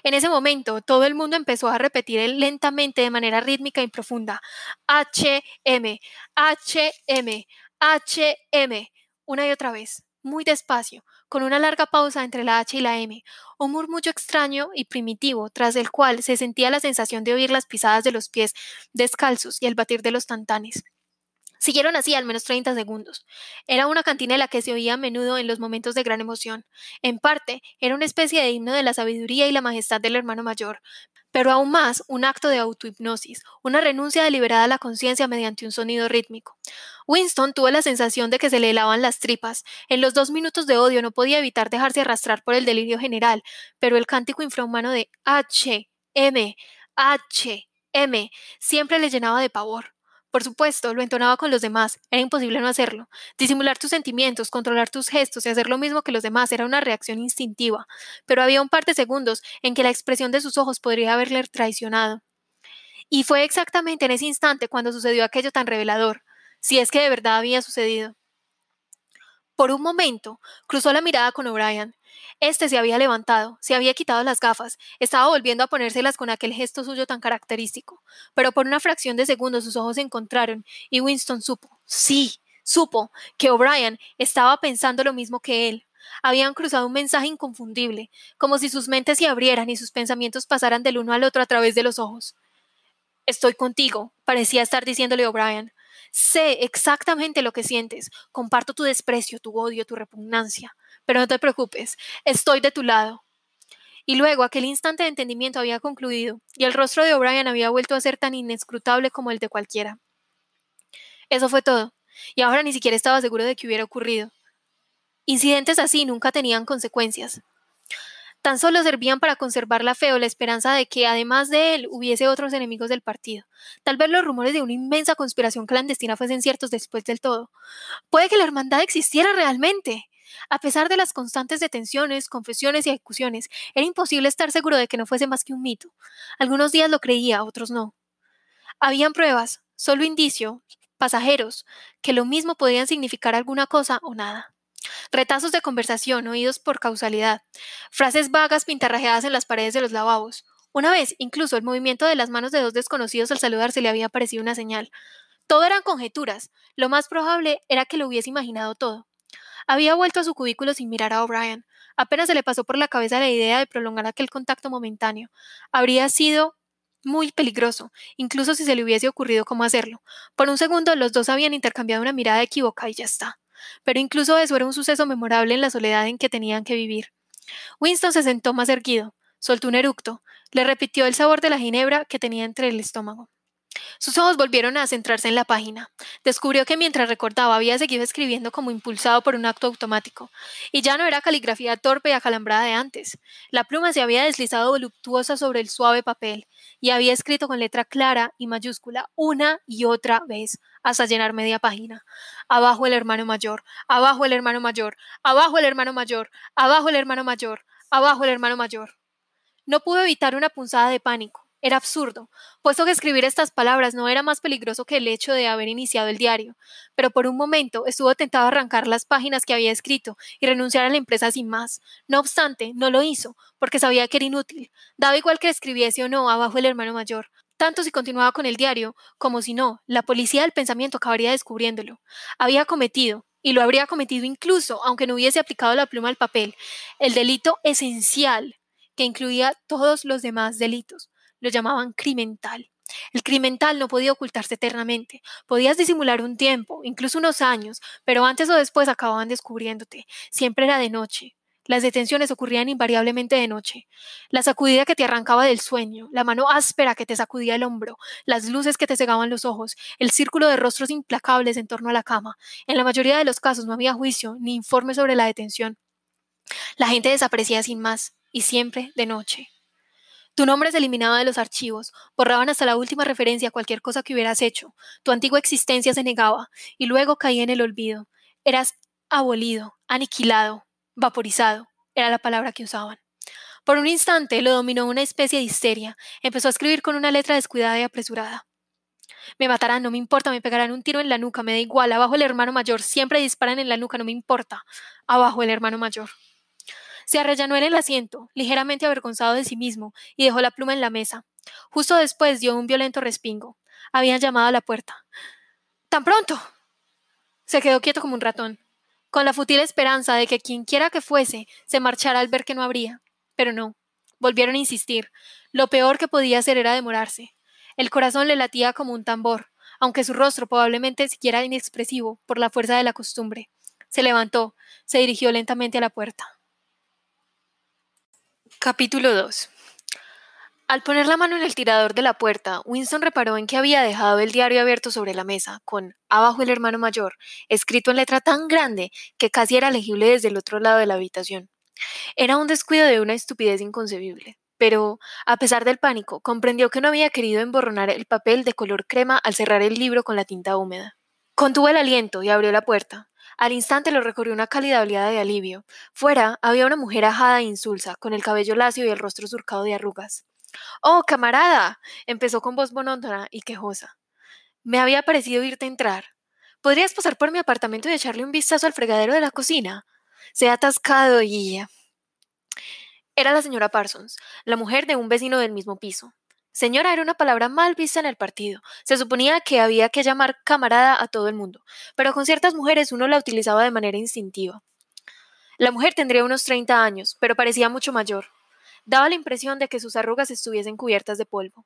En ese momento, todo el mundo empezó a repetir lentamente de manera rítmica y profunda. H-M, H-M, H-M, una y otra vez, muy despacio, con una larga pausa entre la H y la M, un murmullo extraño y primitivo, tras el cual se sentía la sensación de oír las pisadas de los pies descalzos y el batir de los tantanes. Siguieron así al menos 30 segundos. Era una cantinela que se oía a menudo en los momentos de gran emoción. En parte, era una especie de himno de la sabiduría y la majestad del hermano mayor, pero aún más un acto de autohipnosis, una renuncia deliberada a la conciencia mediante un sonido rítmico. Winston tuvo la sensación de que se le helaban las tripas. En los dos minutos de odio no podía evitar dejarse arrastrar por el delirio general, pero el cántico infrahumano de H, M, H, M siempre le llenaba de pavor. Por supuesto, lo entonaba con los demás, era imposible no hacerlo. Disimular tus sentimientos, controlar tus gestos y hacer lo mismo que los demás era una reacción instintiva, pero había un par de segundos en que la expresión de sus ojos podría haberle traicionado. Y fue exactamente en ese instante cuando sucedió aquello tan revelador, si es que de verdad había sucedido. Por un momento, cruzó la mirada con O'Brien. Este se había levantado, se había quitado las gafas, estaba volviendo a ponérselas con aquel gesto suyo tan característico, pero por una fracción de segundo sus ojos se encontraron y Winston supo, sí, supo, que O'Brien estaba pensando lo mismo que él. Habían cruzado un mensaje inconfundible, como si sus mentes se abrieran y sus pensamientos pasaran del uno al otro a través de los ojos. Estoy contigo, parecía estar diciéndole O'Brien. Sé exactamente lo que sientes. Comparto tu desprecio, tu odio, tu repugnancia. Pero no te preocupes, estoy de tu lado. Y luego aquel instante de entendimiento había concluido, y el rostro de O'Brien había vuelto a ser tan inescrutable como el de cualquiera. Eso fue todo, y ahora ni siquiera estaba seguro de que hubiera ocurrido. Incidentes así nunca tenían consecuencias tan solo servían para conservar la fe o la esperanza de que, además de él, hubiese otros enemigos del partido. Tal vez los rumores de una inmensa conspiración clandestina fuesen ciertos después del todo. Puede que la hermandad existiera realmente. A pesar de las constantes detenciones, confesiones y ejecuciones, era imposible estar seguro de que no fuese más que un mito. Algunos días lo creía, otros no. Habían pruebas, solo indicios, pasajeros, que lo mismo podían significar alguna cosa o nada. Retazos de conversación oídos por causalidad. Frases vagas pintarrajeadas en las paredes de los lavabos. Una vez, incluso, el movimiento de las manos de dos desconocidos al saludarse le había parecido una señal. Todo eran conjeturas. Lo más probable era que lo hubiese imaginado todo. Había vuelto a su cubículo sin mirar a O'Brien. Apenas se le pasó por la cabeza la idea de prolongar aquel contacto momentáneo. Habría sido muy peligroso, incluso si se le hubiese ocurrido cómo hacerlo. Por un segundo los dos habían intercambiado una mirada equívoca y ya está pero incluso eso era un suceso memorable en la soledad en que tenían que vivir. Winston se sentó más erguido, soltó un eructo, le repitió el sabor de la ginebra que tenía entre el estómago. Sus ojos volvieron a centrarse en la página. Descubrió que mientras recordaba había seguido escribiendo como impulsado por un acto automático, y ya no era caligrafía torpe y acalambrada de antes. La pluma se había deslizado voluptuosa sobre el suave papel, y había escrito con letra clara y mayúscula una y otra vez, hasta llenar media página. Abajo el hermano mayor, abajo el hermano mayor, abajo el hermano mayor, abajo el hermano mayor, abajo el hermano mayor. No pudo evitar una punzada de pánico. Era absurdo, puesto que escribir estas palabras no era más peligroso que el hecho de haber iniciado el diario, pero por un momento estuvo tentado arrancar las páginas que había escrito y renunciar a la empresa sin más. No obstante, no lo hizo, porque sabía que era inútil. Daba igual que escribiese o no abajo el hermano mayor tanto si continuaba con el diario como si no, la policía del pensamiento acabaría descubriéndolo. Había cometido, y lo habría cometido incluso aunque no hubiese aplicado la pluma al papel, el delito esencial que incluía todos los demás delitos. Lo llamaban crimental. El crimental no podía ocultarse eternamente. Podías disimular un tiempo, incluso unos años, pero antes o después acababan descubriéndote. Siempre era de noche, las detenciones ocurrían invariablemente de noche. La sacudida que te arrancaba del sueño, la mano áspera que te sacudía el hombro, las luces que te cegaban los ojos, el círculo de rostros implacables en torno a la cama. En la mayoría de los casos no había juicio ni informe sobre la detención. La gente desaparecía sin más, y siempre de noche. Tu nombre se eliminaba de los archivos, borraban hasta la última referencia a cualquier cosa que hubieras hecho, tu antigua existencia se negaba, y luego caía en el olvido. Eras abolido, aniquilado, vaporizado, era la palabra que usaban. Por un instante lo dominó una especie de histeria. Empezó a escribir con una letra descuidada y apresurada. Me matarán, no me importa, me pegarán un tiro en la nuca, me da igual, abajo el hermano mayor, siempre disparan en la nuca, no me importa, abajo el hermano mayor. Se arrellanó en el asiento, ligeramente avergonzado de sí mismo, y dejó la pluma en la mesa. Justo después dio un violento respingo. Habían llamado a la puerta. ¡Tan pronto! Se quedó quieto como un ratón, con la fútil esperanza de que quien quiera que fuese se marchara al ver que no habría. Pero no. Volvieron a insistir. Lo peor que podía hacer era demorarse. El corazón le latía como un tambor, aunque su rostro probablemente siguiera inexpresivo por la fuerza de la costumbre. Se levantó, se dirigió lentamente a la puerta. Capítulo 2 Al poner la mano en el tirador de la puerta, Winston reparó en que había dejado el diario abierto sobre la mesa, con abajo el hermano mayor, escrito en letra tan grande que casi era legible desde el otro lado de la habitación. Era un descuido de una estupidez inconcebible pero, a pesar del pánico, comprendió que no había querido emborronar el papel de color crema al cerrar el libro con la tinta húmeda. Contuvo el aliento y abrió la puerta. Al instante lo recorrió una cálida oleada de alivio. Fuera había una mujer ajada e insulsa, con el cabello lacio y el rostro surcado de arrugas. Oh, camarada. empezó con voz monótona y quejosa. Me había parecido irte entrar. ¿Podrías pasar por mi apartamento y echarle un vistazo al fregadero de la cocina? Se ha atascado y era la señora Parsons, la mujer de un vecino del mismo piso. Señora era una palabra mal vista en el partido. Se suponía que había que llamar camarada a todo el mundo, pero con ciertas mujeres uno la utilizaba de manera instintiva. La mujer tendría unos 30 años, pero parecía mucho mayor. Daba la impresión de que sus arrugas estuviesen cubiertas de polvo.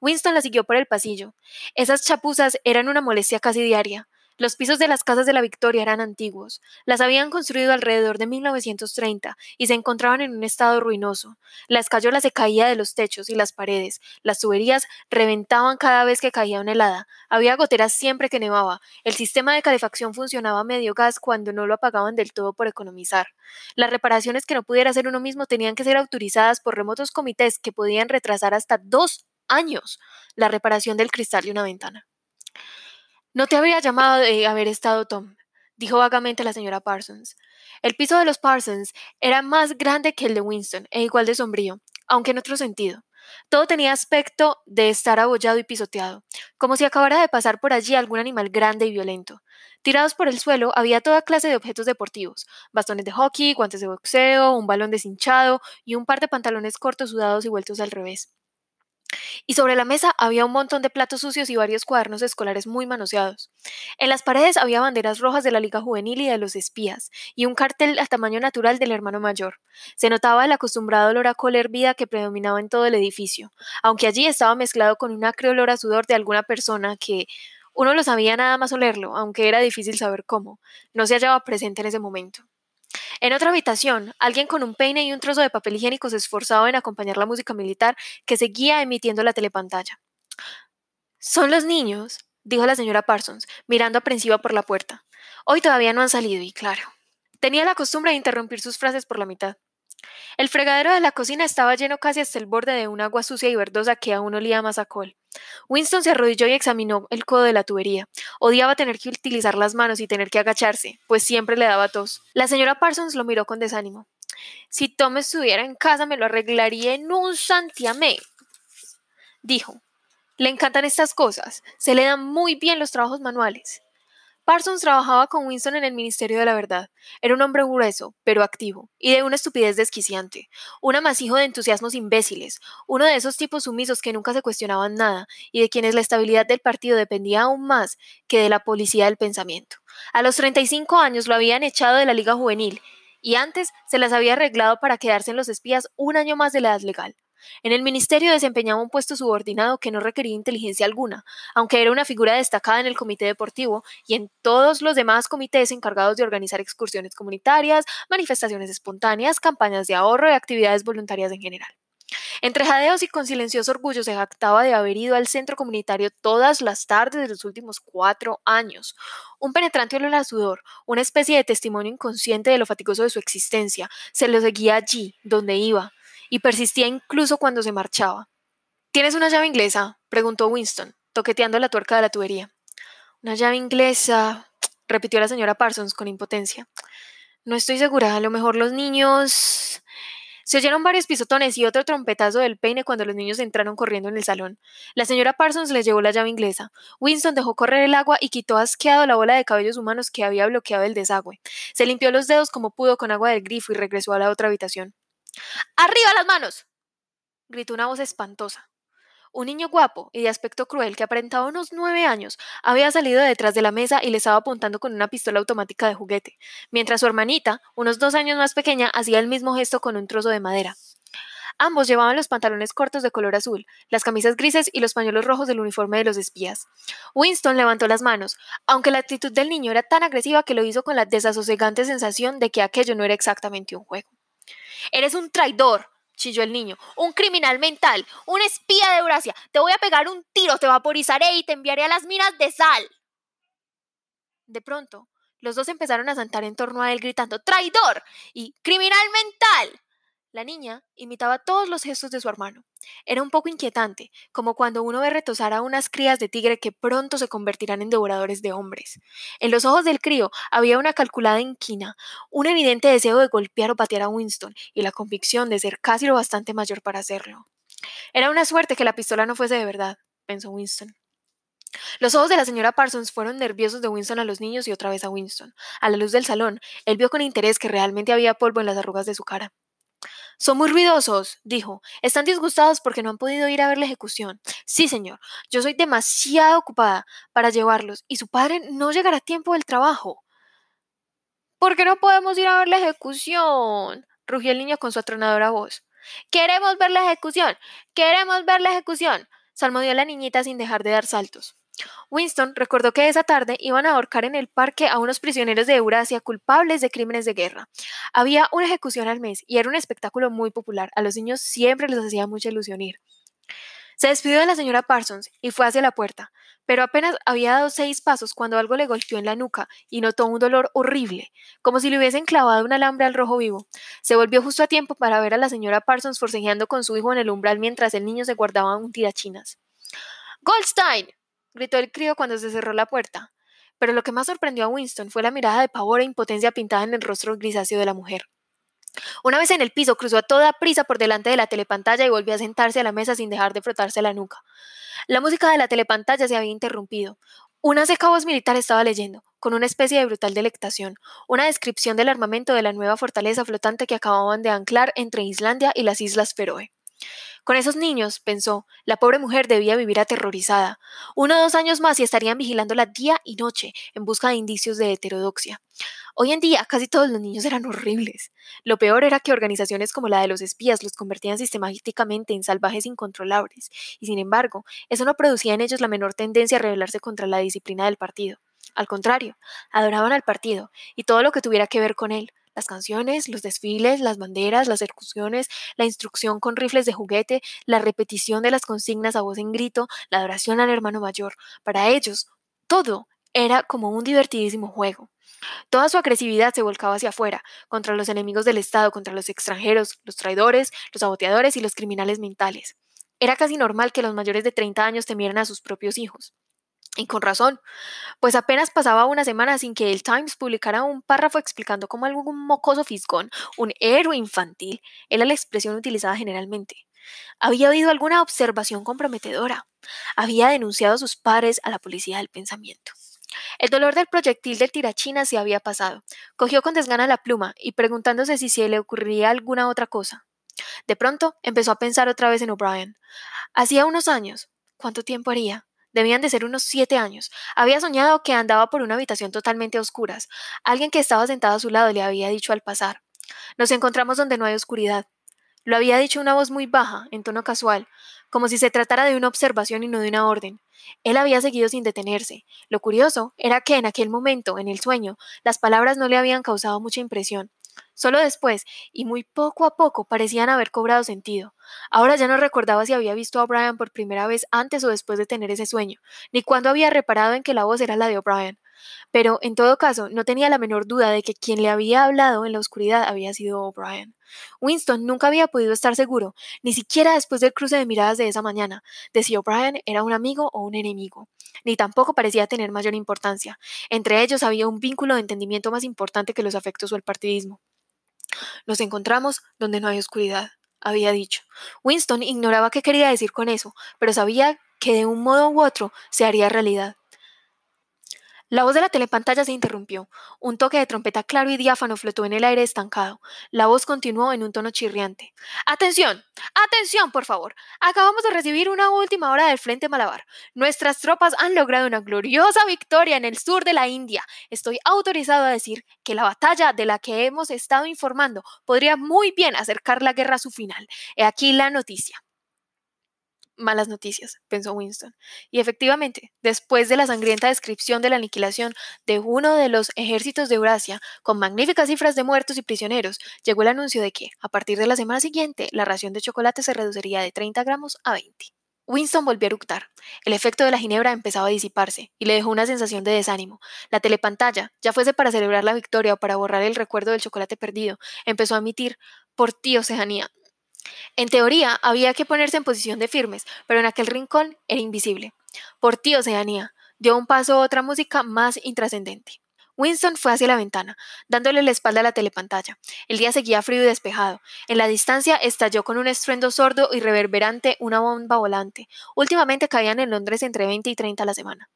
Winston la siguió por el pasillo. Esas chapuzas eran una molestia casi diaria. Los pisos de las casas de la Victoria eran antiguos. Las habían construido alrededor de 1930 y se encontraban en un estado ruinoso. La escayola se caía de los techos y las paredes. Las tuberías reventaban cada vez que caía una helada. Había goteras siempre que nevaba. El sistema de calefacción funcionaba a medio gas cuando no lo apagaban del todo por economizar. Las reparaciones que no pudiera hacer uno mismo tenían que ser autorizadas por remotos comités que podían retrasar hasta dos años la reparación del cristal de una ventana. No te habría llamado de haber estado Tom, dijo vagamente la señora Parsons. El piso de los Parsons era más grande que el de Winston e igual de sombrío, aunque en otro sentido. Todo tenía aspecto de estar abollado y pisoteado, como si acabara de pasar por allí algún animal grande y violento. Tirados por el suelo había toda clase de objetos deportivos, bastones de hockey, guantes de boxeo, un balón deshinchado y un par de pantalones cortos sudados y vueltos al revés. Y sobre la mesa había un montón de platos sucios y varios cuadernos escolares muy manoseados. En las paredes había banderas rojas de la Liga Juvenil y de los espías, y un cartel a tamaño natural del hermano mayor. Se notaba el acostumbrado olor a cola hervida que predominaba en todo el edificio, aunque allí estaba mezclado con un acre olor a sudor de alguna persona que uno lo sabía nada más olerlo, aunque era difícil saber cómo. No se hallaba presente en ese momento. En otra habitación, alguien con un peine y un trozo de papel higiénico se esforzaba en acompañar la música militar que seguía emitiendo la telepantalla. Son los niños, dijo la señora Parsons, mirando aprensiva por la puerta. Hoy todavía no han salido, y claro. Tenía la costumbre de interrumpir sus frases por la mitad. El fregadero de la cocina estaba lleno casi hasta el borde de un agua sucia y verdosa que aún olía más a col. Winston se arrodilló y examinó el codo de la tubería. Odiaba tener que utilizar las manos y tener que agacharse, pues siempre le daba tos. La señora Parsons lo miró con desánimo. Si Tom estuviera en casa me lo arreglaría en un santiamén, dijo. Le encantan estas cosas, se le dan muy bien los trabajos manuales. Parsons trabajaba con Winston en el Ministerio de la Verdad. Era un hombre grueso, pero activo, y de una estupidez desquiciante, un amasijo de entusiasmos imbéciles, uno de esos tipos sumisos que nunca se cuestionaban nada, y de quienes la estabilidad del partido dependía aún más que de la policía del pensamiento. A los 35 años lo habían echado de la Liga Juvenil, y antes se las había arreglado para quedarse en los espías un año más de la edad legal. En el ministerio desempeñaba un puesto subordinado que no requería inteligencia alguna, aunque era una figura destacada en el comité deportivo y en todos los demás comités encargados de organizar excursiones comunitarias, manifestaciones espontáneas, campañas de ahorro y actividades voluntarias en general. Entre jadeos y con silencioso orgullo se jactaba de haber ido al centro comunitario todas las tardes de los últimos cuatro años. Un penetrante olor a sudor, una especie de testimonio inconsciente de lo fatigoso de su existencia, se lo seguía allí, donde iba, y persistía incluso cuando se marchaba. ¿Tienes una llave inglesa? preguntó Winston, toqueteando la tuerca de la tubería. Una llave inglesa, repitió la señora Parsons con impotencia. No estoy segura, a lo mejor los niños. Se oyeron varios pisotones y otro trompetazo del peine cuando los niños entraron corriendo en el salón. La señora Parsons les llevó la llave inglesa. Winston dejó correr el agua y quitó asqueado la bola de cabellos humanos que había bloqueado el desagüe. Se limpió los dedos como pudo con agua del grifo y regresó a la otra habitación. ¡Arriba las manos! gritó una voz espantosa. Un niño guapo y de aspecto cruel que aparentaba unos nueve años había salido detrás de la mesa y le estaba apuntando con una pistola automática de juguete, mientras su hermanita, unos dos años más pequeña, hacía el mismo gesto con un trozo de madera. Ambos llevaban los pantalones cortos de color azul, las camisas grises y los pañuelos rojos del uniforme de los espías. Winston levantó las manos, aunque la actitud del niño era tan agresiva que lo hizo con la desasosegante sensación de que aquello no era exactamente un juego. Eres un traidor, chilló el niño. Un criminal mental, un espía de Eurasia. Te voy a pegar un tiro, te vaporizaré y te enviaré a las minas de sal. De pronto, los dos empezaron a saltar en torno a él gritando ¡Traidor! y ¡Criminal mental! La niña imitaba todos los gestos de su hermano. Era un poco inquietante, como cuando uno ve retosar a unas crías de tigre que pronto se convertirán en devoradores de hombres. En los ojos del crío había una calculada inquina, un evidente deseo de golpear o patear a Winston y la convicción de ser casi lo bastante mayor para hacerlo. Era una suerte que la pistola no fuese de verdad, pensó Winston. Los ojos de la señora Parsons fueron nerviosos de Winston a los niños y otra vez a Winston. A la luz del salón, él vio con interés que realmente había polvo en las arrugas de su cara. Son muy ruidosos, dijo. Están disgustados porque no han podido ir a ver la ejecución. Sí, señor. Yo soy demasiado ocupada para llevarlos y su padre no llegará a tiempo del trabajo. ¿Por qué no podemos ir a ver la ejecución? rugió el niño con su atronadora voz. Queremos ver la ejecución. Queremos ver la ejecución. salmodió la niñita sin dejar de dar saltos. Winston recordó que esa tarde iban a ahorcar en el parque a unos prisioneros de Eurasia culpables de crímenes de guerra. Había una ejecución al mes y era un espectáculo muy popular. A los niños siempre les hacía mucha ilusión ir. Se despidió de la señora Parsons y fue hacia la puerta, pero apenas había dado seis pasos cuando algo le golpeó en la nuca y notó un dolor horrible, como si le hubiesen clavado un alambre al rojo vivo. Se volvió justo a tiempo para ver a la señora Parsons forcejeando con su hijo en el umbral mientras el niño se guardaba un tirachinas. Goldstein, gritó el crío cuando se cerró la puerta. Pero lo que más sorprendió a Winston fue la mirada de pavor e impotencia pintada en el rostro grisáceo de la mujer. Una vez en el piso, cruzó a toda prisa por delante de la telepantalla y volvió a sentarse a la mesa sin dejar de frotarse la nuca. La música de la telepantalla se había interrumpido. Una seca voz militar estaba leyendo, con una especie de brutal delectación, una descripción del armamento de la nueva fortaleza flotante que acababan de anclar entre Islandia y las Islas Feroe. Con esos niños, pensó, la pobre mujer debía vivir aterrorizada. Uno o dos años más y estarían vigilándola día y noche en busca de indicios de heterodoxia. Hoy en día casi todos los niños eran horribles. Lo peor era que organizaciones como la de los espías los convertían sistemáticamente en salvajes incontrolables, y sin embargo, eso no producía en ellos la menor tendencia a rebelarse contra la disciplina del partido. Al contrario, adoraban al partido y todo lo que tuviera que ver con él, las canciones, los desfiles, las banderas, las ejecuciones, la instrucción con rifles de juguete, la repetición de las consignas a voz en grito, la adoración al hermano mayor. Para ellos, todo era como un divertidísimo juego. Toda su agresividad se volcaba hacia afuera, contra los enemigos del Estado, contra los extranjeros, los traidores, los saboteadores y los criminales mentales. Era casi normal que los mayores de 30 años temieran a sus propios hijos. Y con razón, pues apenas pasaba una semana sin que el Times publicara un párrafo explicando cómo algún mocoso fisgón, un héroe infantil, era la expresión utilizada generalmente. Había habido alguna observación comprometedora. Había denunciado a sus padres a la policía del pensamiento. El dolor del proyectil del tirachina se había pasado. Cogió con desgana la pluma y preguntándose si se le ocurriría alguna otra cosa. De pronto empezó a pensar otra vez en O'Brien. Hacía unos años. ¿Cuánto tiempo haría? Debían de ser unos siete años. Había soñado que andaba por una habitación totalmente a oscuras. Alguien que estaba sentado a su lado le había dicho al pasar. Nos encontramos donde no hay oscuridad. Lo había dicho una voz muy baja, en tono casual, como si se tratara de una observación y no de una orden. Él había seguido sin detenerse. Lo curioso era que en aquel momento, en el sueño, las palabras no le habían causado mucha impresión. Solo después, y muy poco a poco, parecían haber cobrado sentido. Ahora ya no recordaba si había visto a O'Brien por primera vez antes o después de tener ese sueño, ni cuándo había reparado en que la voz era la de O'Brien. Pero en todo caso, no tenía la menor duda de que quien le había hablado en la oscuridad había sido O'Brien. Winston nunca había podido estar seguro, ni siquiera después del cruce de miradas de esa mañana, de si O'Brien era un amigo o un enemigo, ni tampoco parecía tener mayor importancia. Entre ellos había un vínculo de entendimiento más importante que los afectos o el partidismo. Nos encontramos donde no hay oscuridad, había dicho. Winston ignoraba qué quería decir con eso, pero sabía que de un modo u otro se haría realidad. La voz de la telepantalla se interrumpió. Un toque de trompeta claro y diáfano flotó en el aire estancado. La voz continuó en un tono chirriante. Atención, atención, por favor. Acabamos de recibir una última hora del Frente Malabar. Nuestras tropas han logrado una gloriosa victoria en el sur de la India. Estoy autorizado a decir que la batalla de la que hemos estado informando podría muy bien acercar la guerra a su final. He aquí la noticia malas noticias, pensó Winston. Y efectivamente, después de la sangrienta descripción de la aniquilación de uno de los ejércitos de Eurasia, con magníficas cifras de muertos y prisioneros, llegó el anuncio de que, a partir de la semana siguiente, la ración de chocolate se reduciría de 30 gramos a 20. Winston volvió a eructar. El efecto de la ginebra empezaba a disiparse y le dejó una sensación de desánimo. La telepantalla, ya fuese para celebrar la victoria o para borrar el recuerdo del chocolate perdido, empezó a emitir por ti, Oceanía, en teoría, había que ponerse en posición de firmes, pero en aquel rincón era invisible. Por ti, Oceanía, dio un paso a otra música más intrascendente. Winston fue hacia la ventana, dándole la espalda a la telepantalla. El día seguía frío y despejado. En la distancia estalló con un estruendo sordo y reverberante una bomba volante. Últimamente caían en Londres entre 20 y 30 a la semana.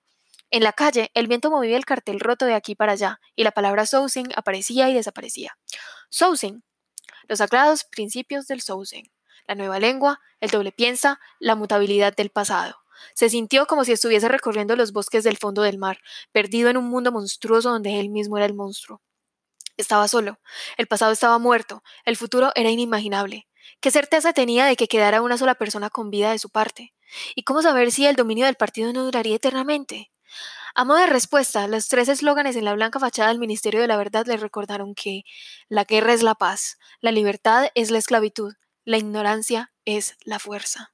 En la calle, el viento movía el cartel roto de aquí para allá, y la palabra sousing aparecía y desaparecía. Sousing, los sagrados principios del Sousen, la nueva lengua, el doble piensa, la mutabilidad del pasado. Se sintió como si estuviese recorriendo los bosques del fondo del mar, perdido en un mundo monstruoso donde él mismo era el monstruo. Estaba solo, el pasado estaba muerto, el futuro era inimaginable. ¿Qué certeza tenía de que quedara una sola persona con vida de su parte? ¿Y cómo saber si el dominio del partido no duraría eternamente? A modo de respuesta, los tres eslóganes en la blanca fachada del Ministerio de la Verdad le recordaron que la guerra es la paz, la libertad es la esclavitud, la ignorancia es la fuerza.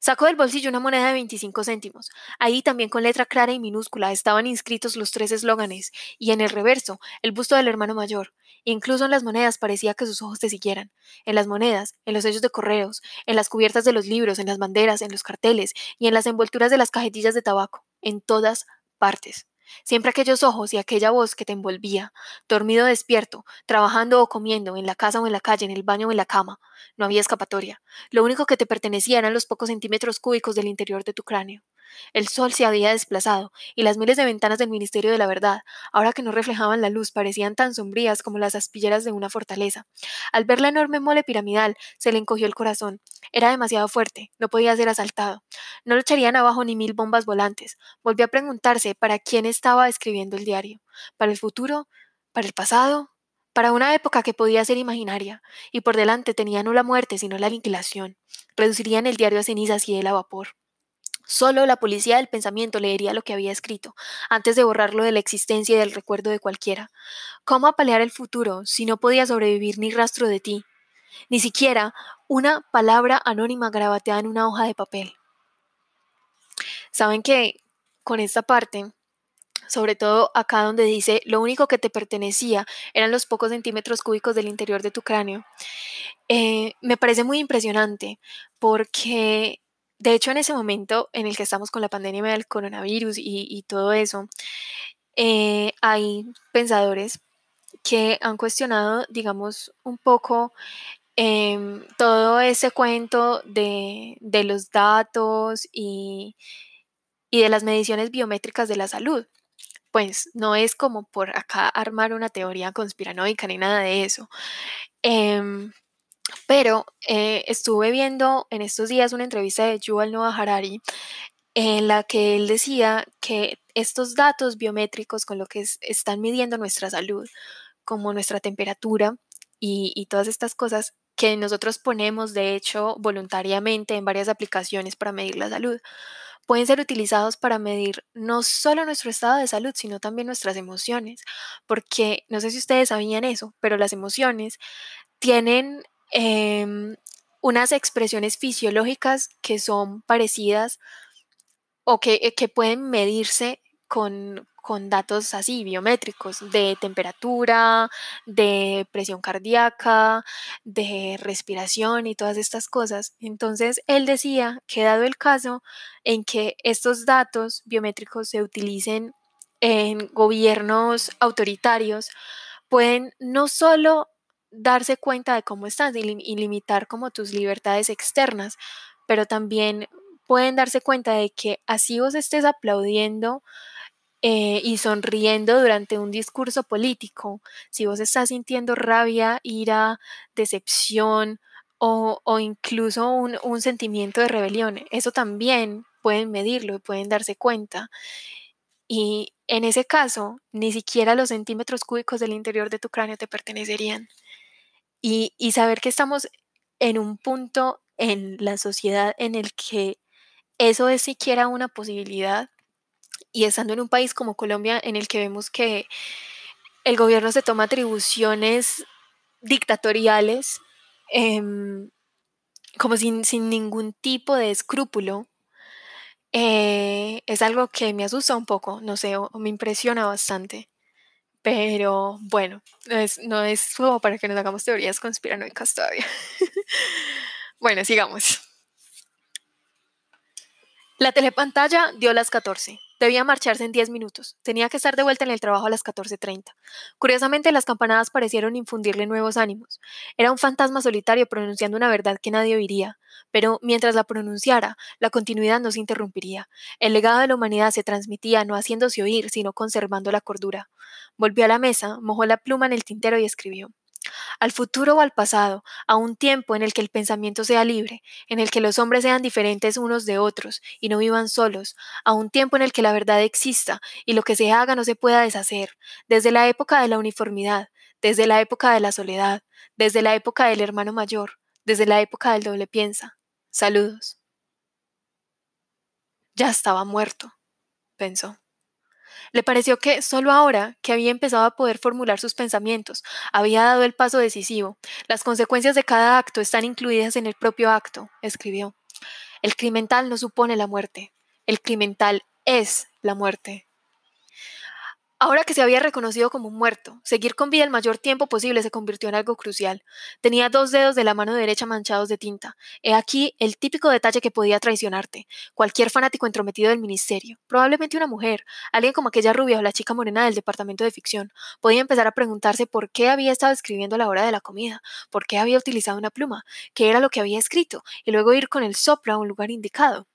Sacó del bolsillo una moneda de 25 céntimos. Ahí también con letra clara y minúscula estaban inscritos los tres eslóganes, y en el reverso el busto del hermano mayor. Incluso en las monedas parecía que sus ojos te siguieran. En las monedas, en los sellos de correos, en las cubiertas de los libros, en las banderas, en los carteles y en las envolturas de las cajetillas de tabaco. En todas partes. Siempre aquellos ojos y aquella voz que te envolvía, dormido o despierto, trabajando o comiendo, en la casa o en la calle, en el baño o en la cama. No había escapatoria. Lo único que te pertenecía eran los pocos centímetros cúbicos del interior de tu cráneo. El sol se había desplazado, y las miles de ventanas del Ministerio de la Verdad, ahora que no reflejaban la luz, parecían tan sombrías como las aspilleras de una fortaleza. Al ver la enorme mole piramidal, se le encogió el corazón. Era demasiado fuerte, no podía ser asaltado. No lo echarían abajo ni mil bombas volantes. Volvió a preguntarse para quién estaba escribiendo el diario. ¿Para el futuro? ¿Para el pasado? para una época que podía ser imaginaria, y por delante tenía no la muerte, sino la aniquilación. Reducirían el diario a cenizas y él a vapor. Solo la policía del pensamiento leería lo que había escrito, antes de borrarlo de la existencia y del recuerdo de cualquiera. ¿Cómo apalear el futuro si no podía sobrevivir ni rastro de ti? Ni siquiera una palabra anónima grabateada en una hoja de papel. Saben que con esta parte, sobre todo acá donde dice lo único que te pertenecía eran los pocos centímetros cúbicos del interior de tu cráneo, eh, me parece muy impresionante porque de hecho, en ese momento en el que estamos con la pandemia del coronavirus y, todo eso, eh, hay pensadores que han cuestionado, digamos, un poco em, todo ese cuento de, los datos y, de las mediciones biométricas de la salud. Pues no es como por acá armar una teoría conspiranoica ni nada de eso. Em, pero eh, estuve viendo en estos días una entrevista de Yuval Noah Harari en la que él decía que estos datos biométricos con lo que están midiendo nuestra salud, como nuestra temperatura y, y todas estas cosas que nosotros ponemos de hecho voluntariamente en varias aplicaciones para medir la salud, pueden ser utilizados para medir no solo nuestro estado de salud, sino también nuestras emociones, porque no sé si ustedes sabían eso, pero las emociones tienen Em, unas expresiones fisiológicas que son parecidas o que, eh, que pueden medirse con, con datos así biométricos de temperatura, de presión cardíaca, de respiración y todas estas cosas. Entonces, él decía que dado el caso en que estos datos biométricos se utilicen en gobiernos autoritarios, pueden no solo darse cuenta de cómo estás y, limitar como tus libertades externas, pero también pueden darse cuenta de que así vos estés aplaudiendo eh, y sonriendo durante un discurso político, si vos estás sintiendo rabia, ira, decepción o, incluso un, un, sentimiento de rebelión, eso también pueden medirlo y pueden darse cuenta. Y en ese caso, ni siquiera los centímetros cúbicos del interior de tu cráneo te pertenecerían. Y, saber que estamos en un punto en la sociedad en el que eso es siquiera una posibilidad y estando en un país como Colombia en el que vemos que el gobierno se toma atribuciones dictatoriales em, como sin, sin, ningún tipo de escrúpulo, eh, es algo que me asusta un poco, no sé, o, me impresiona bastante. Pero bueno, no es, no es como para que nos hagamos teorías conspiranoicas todavía. bueno, sigamos. La telepantalla dio las 14. Debía marcharse en 10 minutos. Tenía que estar de vuelta en el trabajo a las 14.30. Curiosamente, las campanadas parecieron infundirle nuevos ánimos. Era un fantasma solitario pronunciando una verdad que nadie oiría. Pero mientras la pronunciara, la continuidad no se interrumpiría. El legado de la humanidad se transmitía no haciéndose oír, sino conservando la cordura. Volvió a la mesa, mojó la pluma en el tintero y escribió al futuro o al pasado, a un tiempo en el que el pensamiento sea libre, en el que los hombres sean diferentes unos de otros y no vivan solos, a un tiempo en el que la verdad exista y lo que se haga no se pueda deshacer, desde la época de la uniformidad, desde la época de la soledad, desde la época del hermano mayor, desde la época del doble piensa. Saludos. Ya estaba muerto, pensó. Le pareció que solo ahora que había empezado a poder formular sus pensamientos, había dado el paso decisivo. Las consecuencias de cada acto están incluidas en el propio acto, escribió. El criminal no supone la muerte, el criminal es la muerte. Ahora que se había reconocido como muerto, seguir con vida el mayor tiempo posible se convirtió en algo crucial. Tenía dos dedos de la mano derecha manchados de tinta. He aquí el típico detalle que podía traicionarte. Cualquier fanático entrometido del ministerio, probablemente una mujer, alguien como aquella rubia o la chica morena del departamento de ficción, podía empezar a preguntarse por qué había estado escribiendo a la hora de la comida, por qué había utilizado una pluma, qué era lo que había escrito, y luego ir con el soplo a un lugar indicado.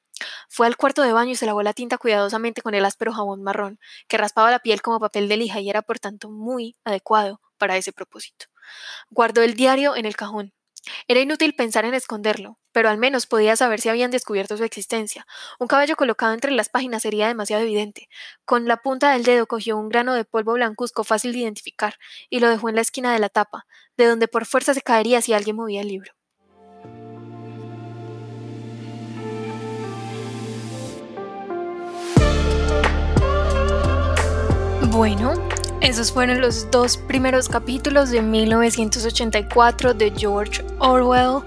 Fue al cuarto de baño y se lavó la tinta cuidadosamente con el áspero jabón marrón, que raspaba la piel como papel de lija y era por tanto muy adecuado para ese propósito. Guardó el diario en el cajón. Era inútil pensar en esconderlo, pero al menos podía saber si habían descubierto su existencia. Un cabello colocado entre las páginas sería demasiado evidente. Con la punta del dedo cogió un grano de polvo blancuzco fácil de identificar y lo dejó en la esquina de la tapa, de donde por fuerza se caería si alguien movía el libro. Bueno, esos fueron los dos primeros capítulos de 1984 de George Orwell.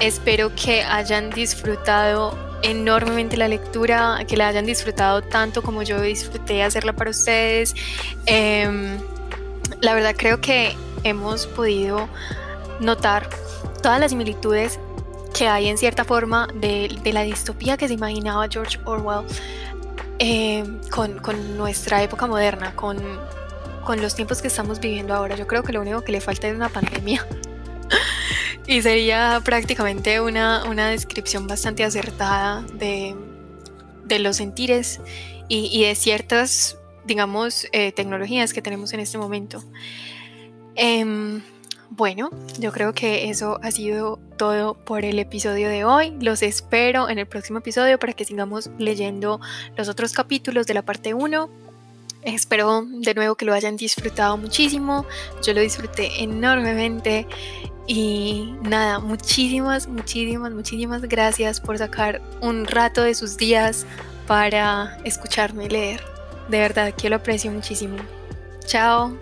Espero que hayan disfrutado enormemente la lectura, que la hayan disfrutado tanto como yo disfruté hacerla para ustedes. Em, la verdad creo que hemos podido notar todas las similitudes que hay en cierta forma de la distopía que se imaginaba George Orwell eh, con, nuestra época moderna, con, los tiempos que estamos viviendo ahora. Yo creo que lo único que le falta es una pandemia. y sería prácticamente una, descripción bastante acertada de, los sentires y, de ciertas, digamos, eh, tecnologías que tenemos en este momento. Em, bueno, yo creo que eso ha sido todo por el episodio de hoy. Los espero en el próximo episodio para que sigamos leyendo los otros capítulos de la parte 1. Espero de nuevo que lo hayan disfrutado muchísimo. Yo lo disfruté enormemente. Y nada, muchísimas, muchísimas, muchísimas gracias por sacar un rato de sus días para escucharme leer. De verdad que lo aprecio muchísimo. Chao.